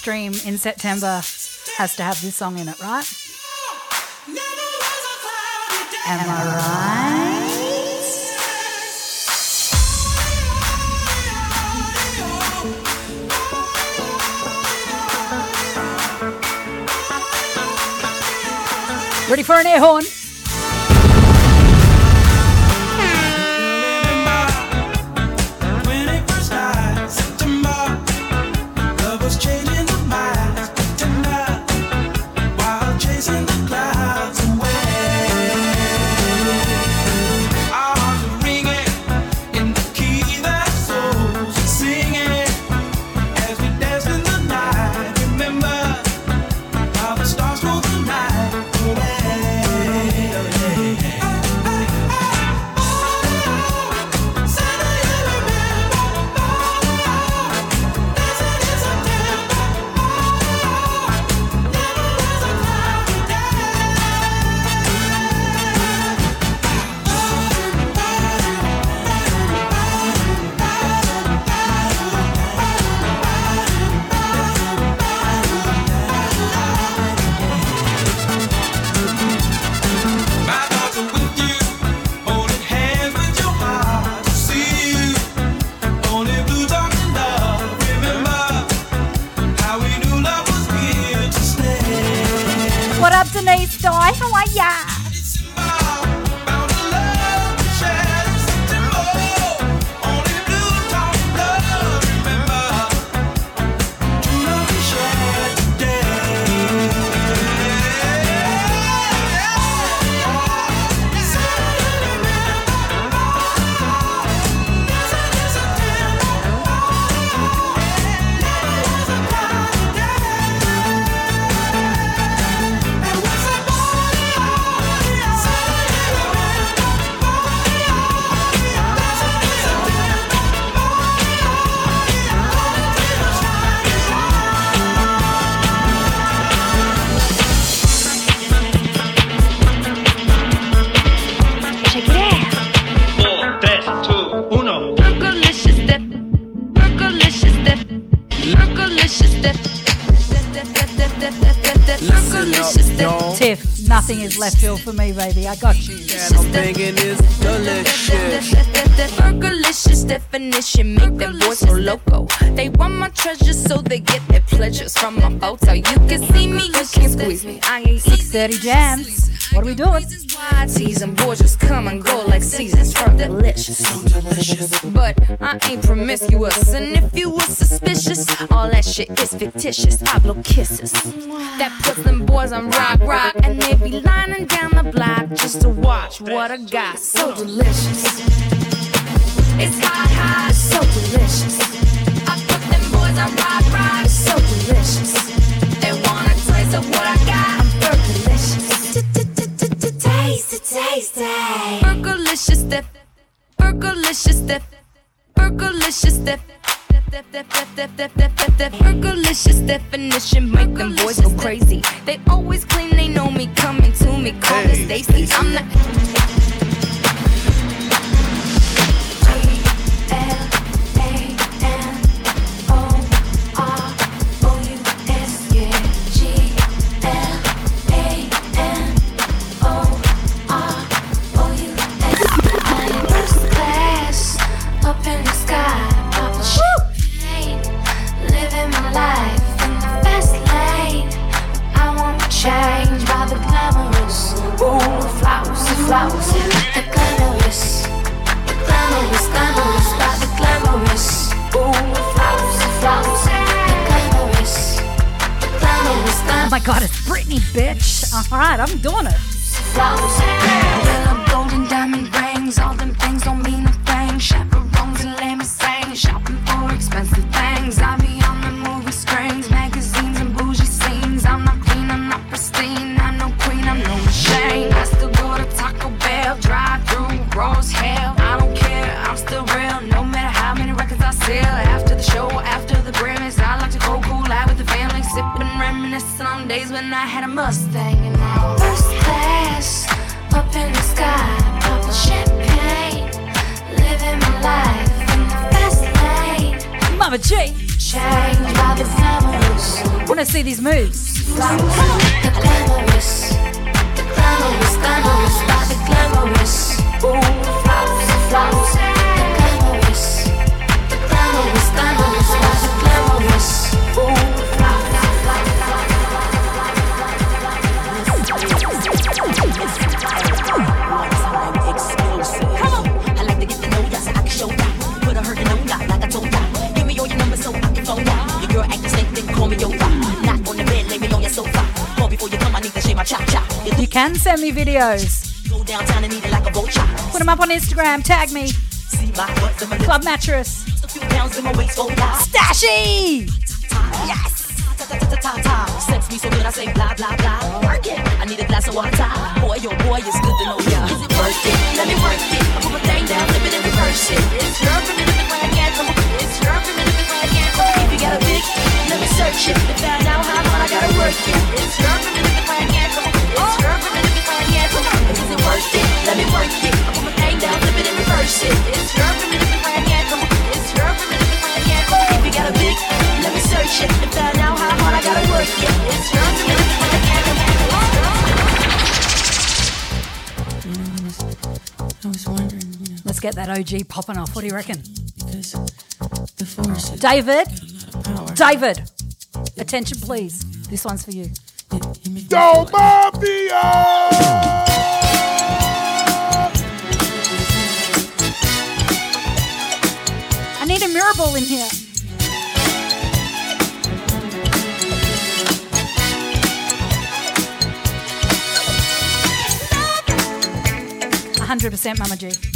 Stream in September has to have this song in it, right? Am I right? Ready for an air horn? Nothing is left field for me, baby. I got you. I'm thinking it's delicious. Fergalicious definition make them boys so loco. They want my treasures so they get their pleasures from my photo. You can see you can't squeeze me. I ain't Six thirty jams. What are we doing? wide season. Boys just come and go like seasons from delicious. But I ain't promiscuous. And if you was suspicious, all that shit is fictitious. I blow kisses. That puts them boys on rock, rock. And they be lining down the block just to watch what I got. So delicious. It's hot, hot, so delicious. I put them boys on rock, rock. So delicious. They want a taste of what I got. I'm Fergalicious. Taste it, taste it. Fergalicious, def. Fergalicious, def. Fergalicious, def. Fergalicious definition make them boys go crazy. They always claim they know me, coming to me, call me Stacy. I'm the change by the glamorous, ooh, flowers, flowers, the glamorous, the glamorous, glamorous, by the glamorous, ooh, flowers, flowers, the glamorous, the glamorous, Oh my god, it's Britney, bitch. All right, I'm doing it. flowers. Yellow golden diamond rings, all them things don't mean a thing. Chaperones days when I had a Mustang and all. First class, up in the sky, popping champagne, living my life in the fast lane. Mama G. Changed by the glamorous, Want to see these moves? The glamorous, the glamorous, glamorous, by the glamorous. Ooh, flowers, flowers. You can send me videos. Go downtown and eat it like a vulture. Put them up on Instagram. Tag me. See my butt my. Club mattress. A few pounds in my waist, oh, go down. Stashy. Yes. Sex me so good I say blah blah blah. Work it. I need a glass of water. Boy, your boy is good to know ya. Is it worth it? Let me work it. I put my thing down, flip it and reverse it. It's your let me search it to find out how hard I gotta work it. It's your primitive grand anthem. It's your primitive grand anthem. Is it worth it? Let me work it. I put my thing down, flip it and reverse it. It's your primitive grand anthem. It's your primitive grand anthem. If you got a big, let me search it to find out how hard I gotta work it. It's your primitive grand anthem. I was wondering, you know, Let's get that OG popping off. What do you reckon? because the force David. power. David. Attention, please. This one's for you. Yo, Mafia! I need a mirror ball in here. A hundred percent, Mama G.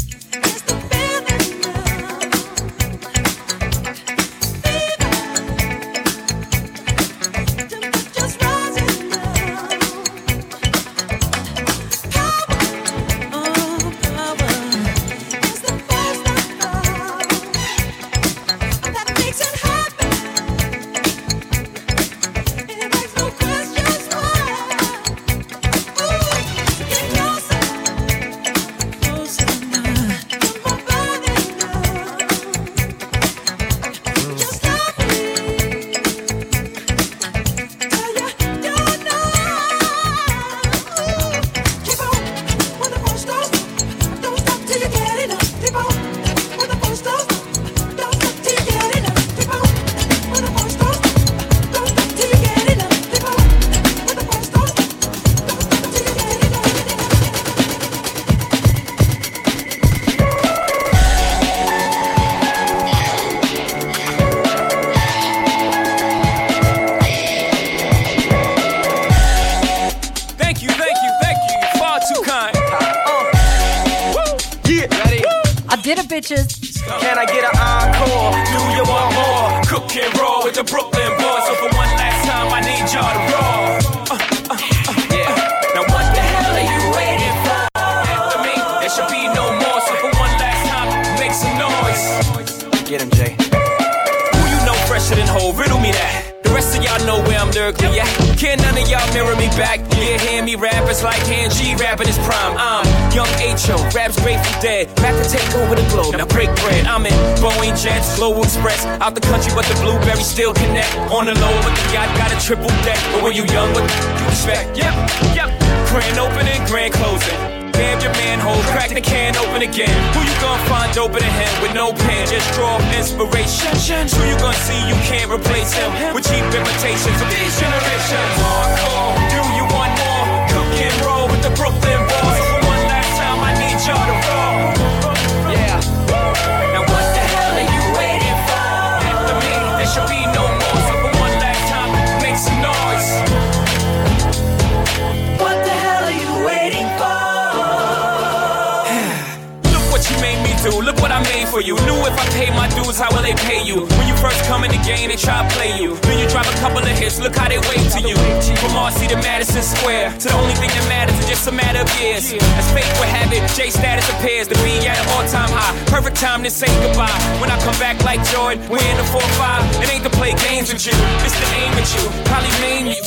years. As fate would have it, J status appears to be at an all-time high. Perfect time to say goodbye. When I come back like Jordan, we're in the 4-5. It ain't to play games with you, it's to aim at you. Probably name you.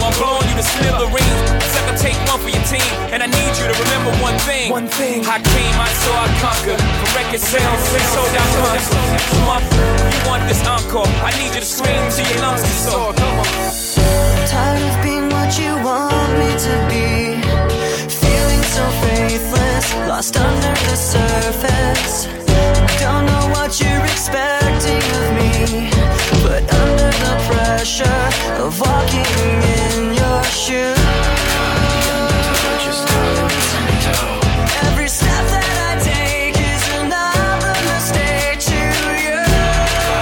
I'm blowing you to smithereens. Suck I take one for your team, and I need you to remember one thing. One thing. I came, I saw, I conquered. For record sales, sold out guns. You want this encore? I need you to scream to your lungs get. Come on. Tired of being what you want me to be lost under the surface. Don't know what you're expecting of me, but under the pressure of walking in your shoes.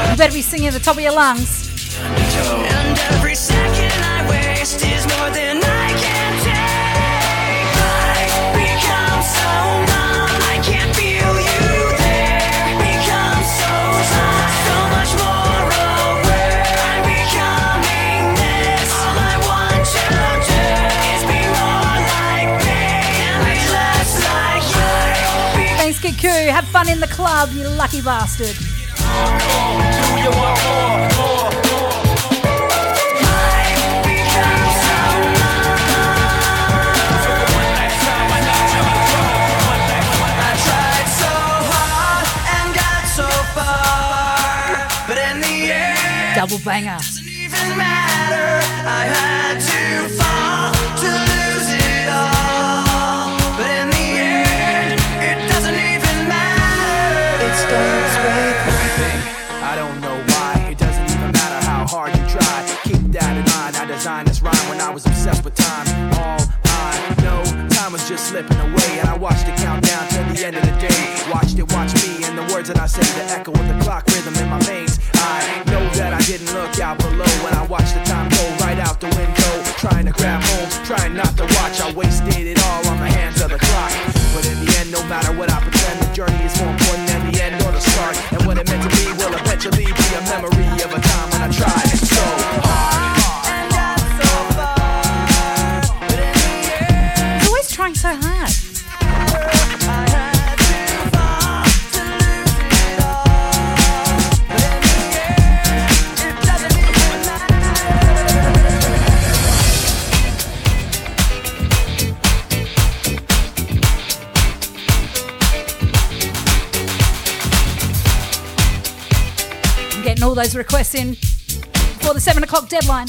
You. Better be singing at the top of your lungs. And every second I waste is more than. coup. Have fun in the club, you lucky bastard. Double banger. watched it count down till the end of the day. Watched it watch me and the words that I said, to echo with the clock rhythm in my veins. I know that I didn't look out below when I watched the time go right out the window. Trying to grab hold, trying not to watch, I wasted those requests in for the seven o'clock deadline.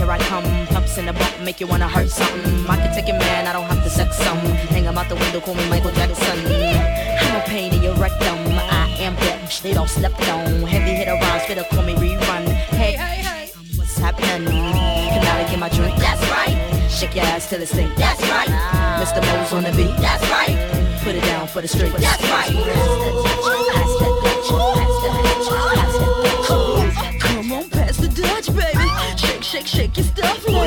here I come. Pumps in the butt make you wanna hurt something. I can take it, man, I don't have to suck some. Hang 'em out the window, call me Michael Jackson. I'm a pain in your rectum. I am that they don't slept on. Heavy hitter rhymes, better call me rerun. Hey, hey, hey, um, what's happening? Can I get my drink? That's right. Shake your ass till it stink. That's right. Mr. Moe's on the beat. That's right. Put it down for the street. That's right. Pass shake, shake your stuff now.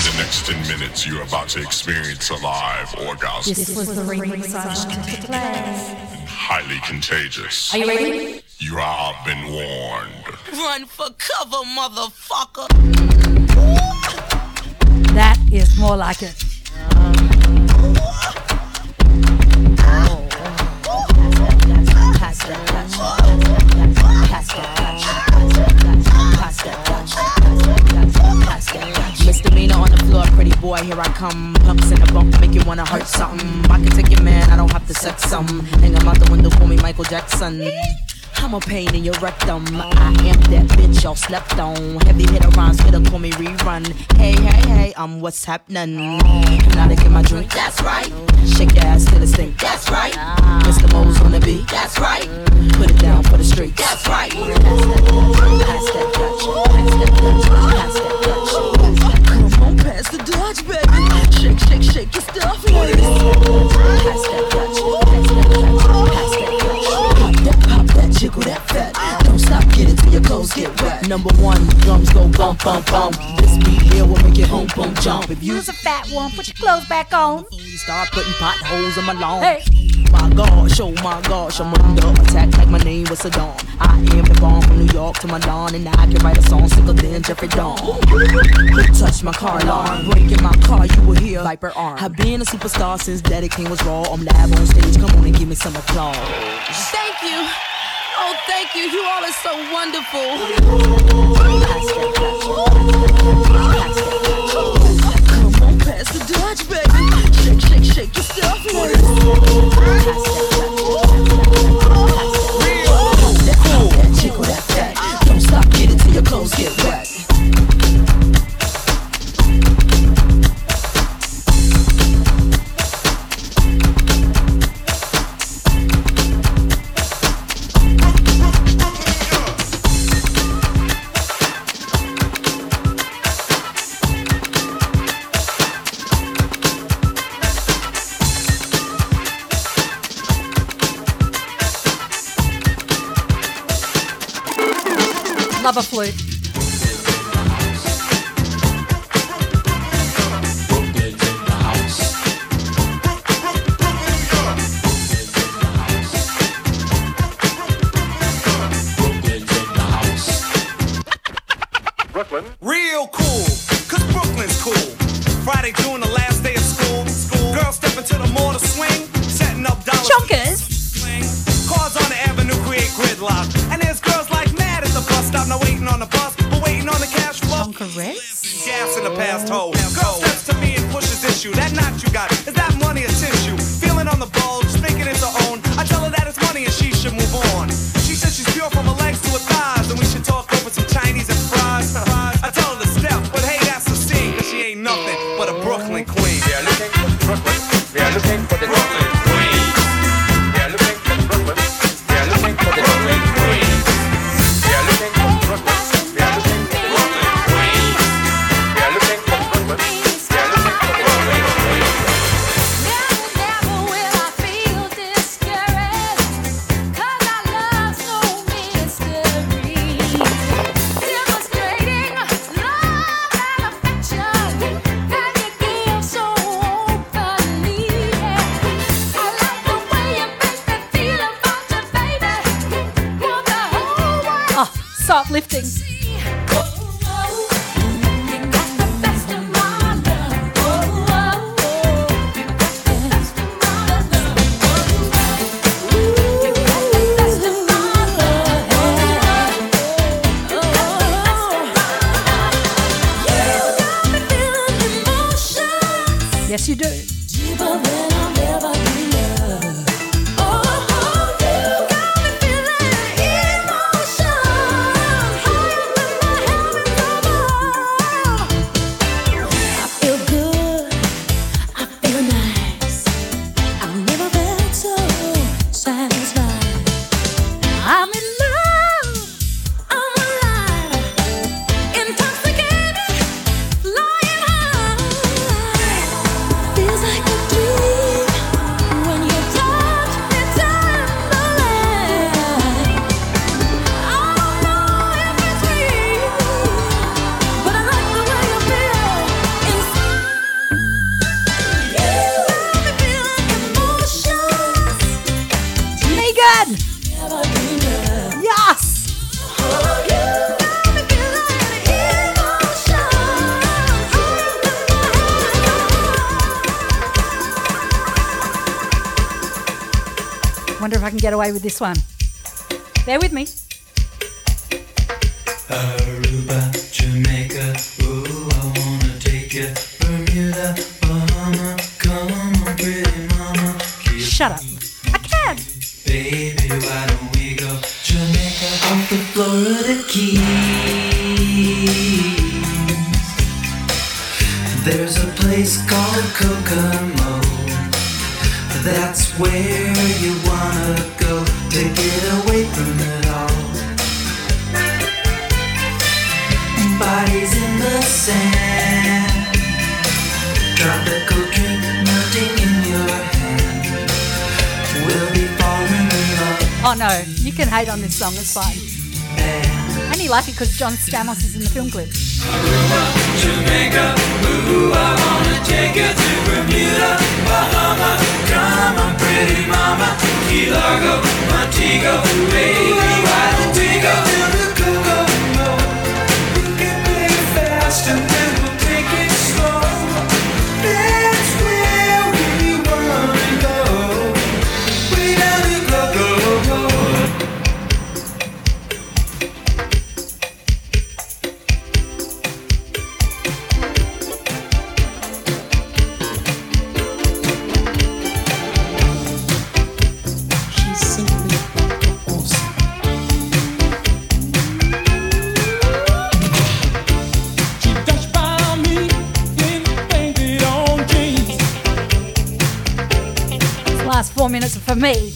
The next 10 minutes, you're about to experience a live orgasm. This was the ring Highly contagious. Are you ready? You have been warned. Run for cover, motherfucker. That is more like it. boy, here I come. Pumps in a bump, make you wanna hurt something. I can take your man, I don't have to sex something. Hang him out the window, call me Michael Jackson. I'm a pain in your rectum. I am that bitch y'all slept on. Heavy hitter rhymes, spit up, call me rerun. Hey, hey, hey, I'm what's happening. Now they get my drink, that's right. Shake your ass to the stink, that's right. Mr. Moe's on the beat, that's right. Put it down for the street, that's right. Pass that, pass that, pass that, pass that. Number one, drums go bump, bump, bump. This beat here will make your home bump jump. If you's a fat one. Put your clothes back on. start putting potholes in my lawn. Hey. My gosh, oh my gosh, I'm under attack like my name was Saddam. I am the bomb from New York to Milan, and I can write a song sicker than Jeffrey Dawn. Who touched my car alarm? Breaking my car, you will hear Viper arm. I've been a superstar since Daddy King was raw. I'm live on stage, come on and give me some applause. Thank you. Oh, thank you. You all are so wonderful. Come on, pass the Dutch, baby. Shake, shake, shake your stuff, Love a flute. Get away with this one. Bear with me. On this song, it's fine. Only like it because John Stamos is in the film clip. Jamaica, ooh, I wanna take you to Bermuda, Bahamas. Come on, pretty mama, Key Largo, Montego, baby, why don't we go to the last four minutes for me.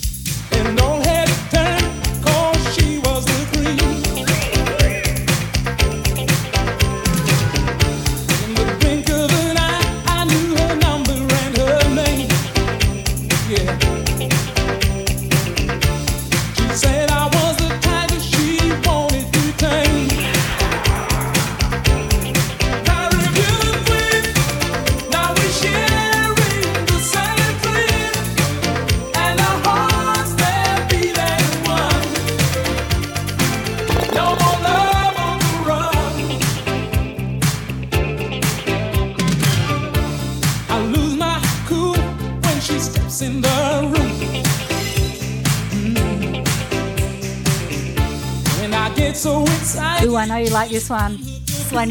This one.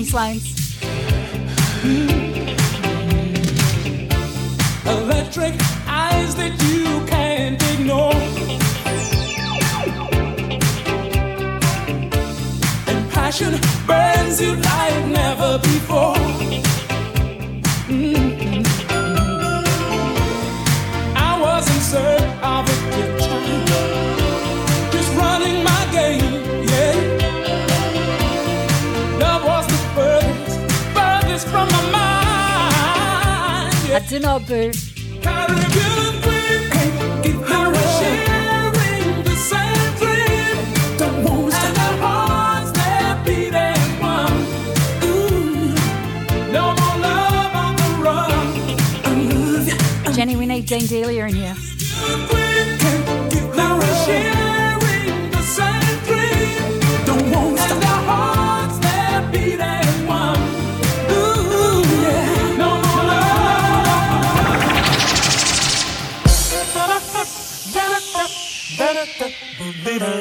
Sloans. Electric eyes that you can't ignore. And passion burns you like never before. Mm. I was in love you. Jenny, we need Dean Delia in here.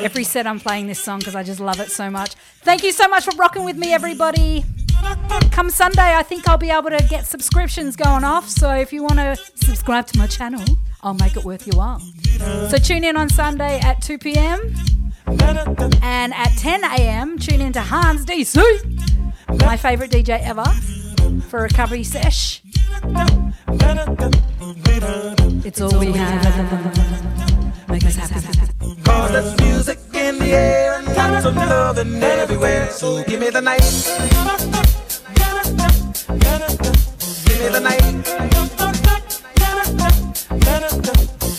Every set I'm playing this song because I just love it so much. Thank you so much for rocking with me, everybody. Come Sunday, I think I'll be able to get subscriptions going off. So if you want to subscribe to my channel, I'll make it worth your while. So tune in on Sunday at 2 p.m. And at 10 a.m., tune in to Hans DC, my favorite DJ ever, for recovery sesh. It's all we have. Make us happy. Cause there's music in the air and lots of loving everywhere. So give me the night. Give me the night.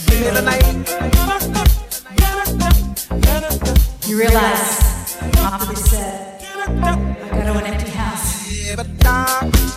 Give me the night. You realize after this I go to an empty house. Yeah, but dark is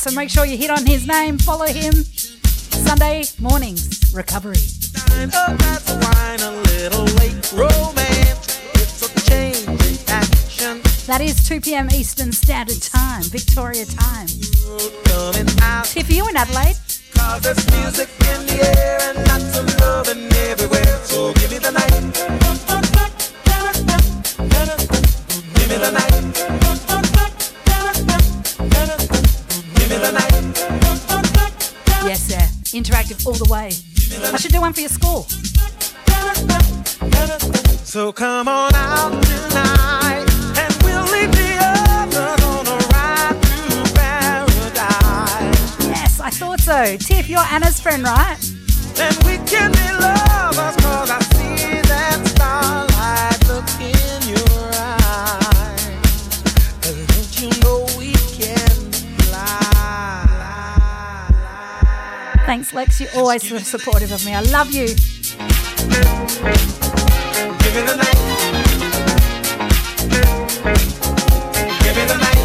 got in the chat, so make sure you hit on his name, follow him. Sunday mornings, recovery. A glass of wine, a little late romance. It's a change in action. That is 2 p.m. Eastern Standard Time, Victoria time. Tiff, you in Adelaide? Cause there's music in the air and lots of loving everywhere. So give me the night. All the way. I should do one for your school. So come on out tonight and we'll leave the others on a ride through paradise. Yes, I thought so. Tiff, you're Anna's friend, right? Then we can be lovers cause I Thanks, Lex. You're always so supportive of me. I love you. Give me the night. Give me the night.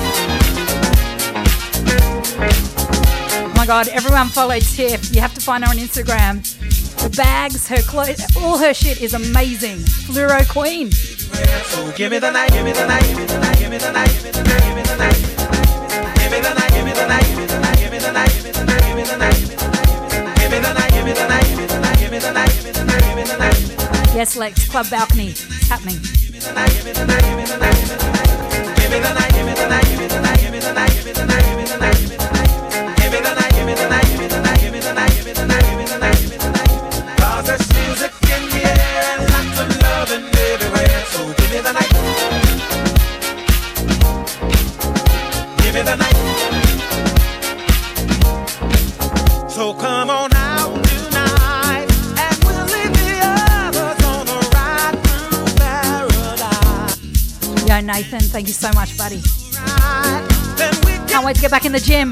Oh my god, everyone follow Tiff. You have to find her on Instagram. Her bags, her clothes, all her shit is amazing. Fluoro Queen. Yes, Lex, Club Balcony. It's happening. Thank you so much, buddy. Can't wait to get back in the gym.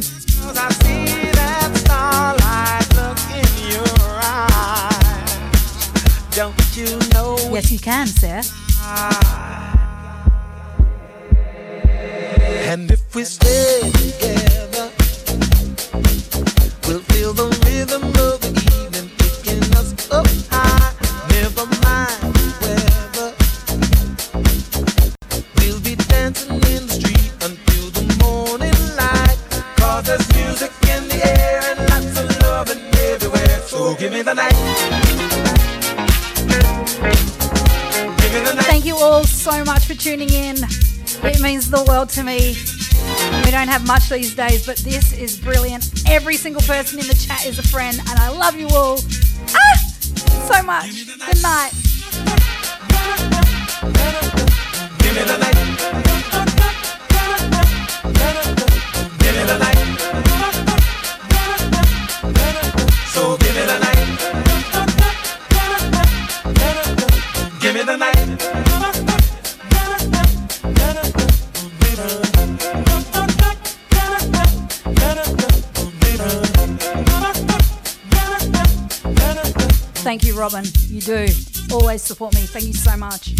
Yes, you can, sir. And if we stay world to me. We don't have much these days, but this is brilliant. Every single person in the chat is a friend, and I love you all. Ah! So much. Good night. Robin. You do. Always support me. Thank you so much.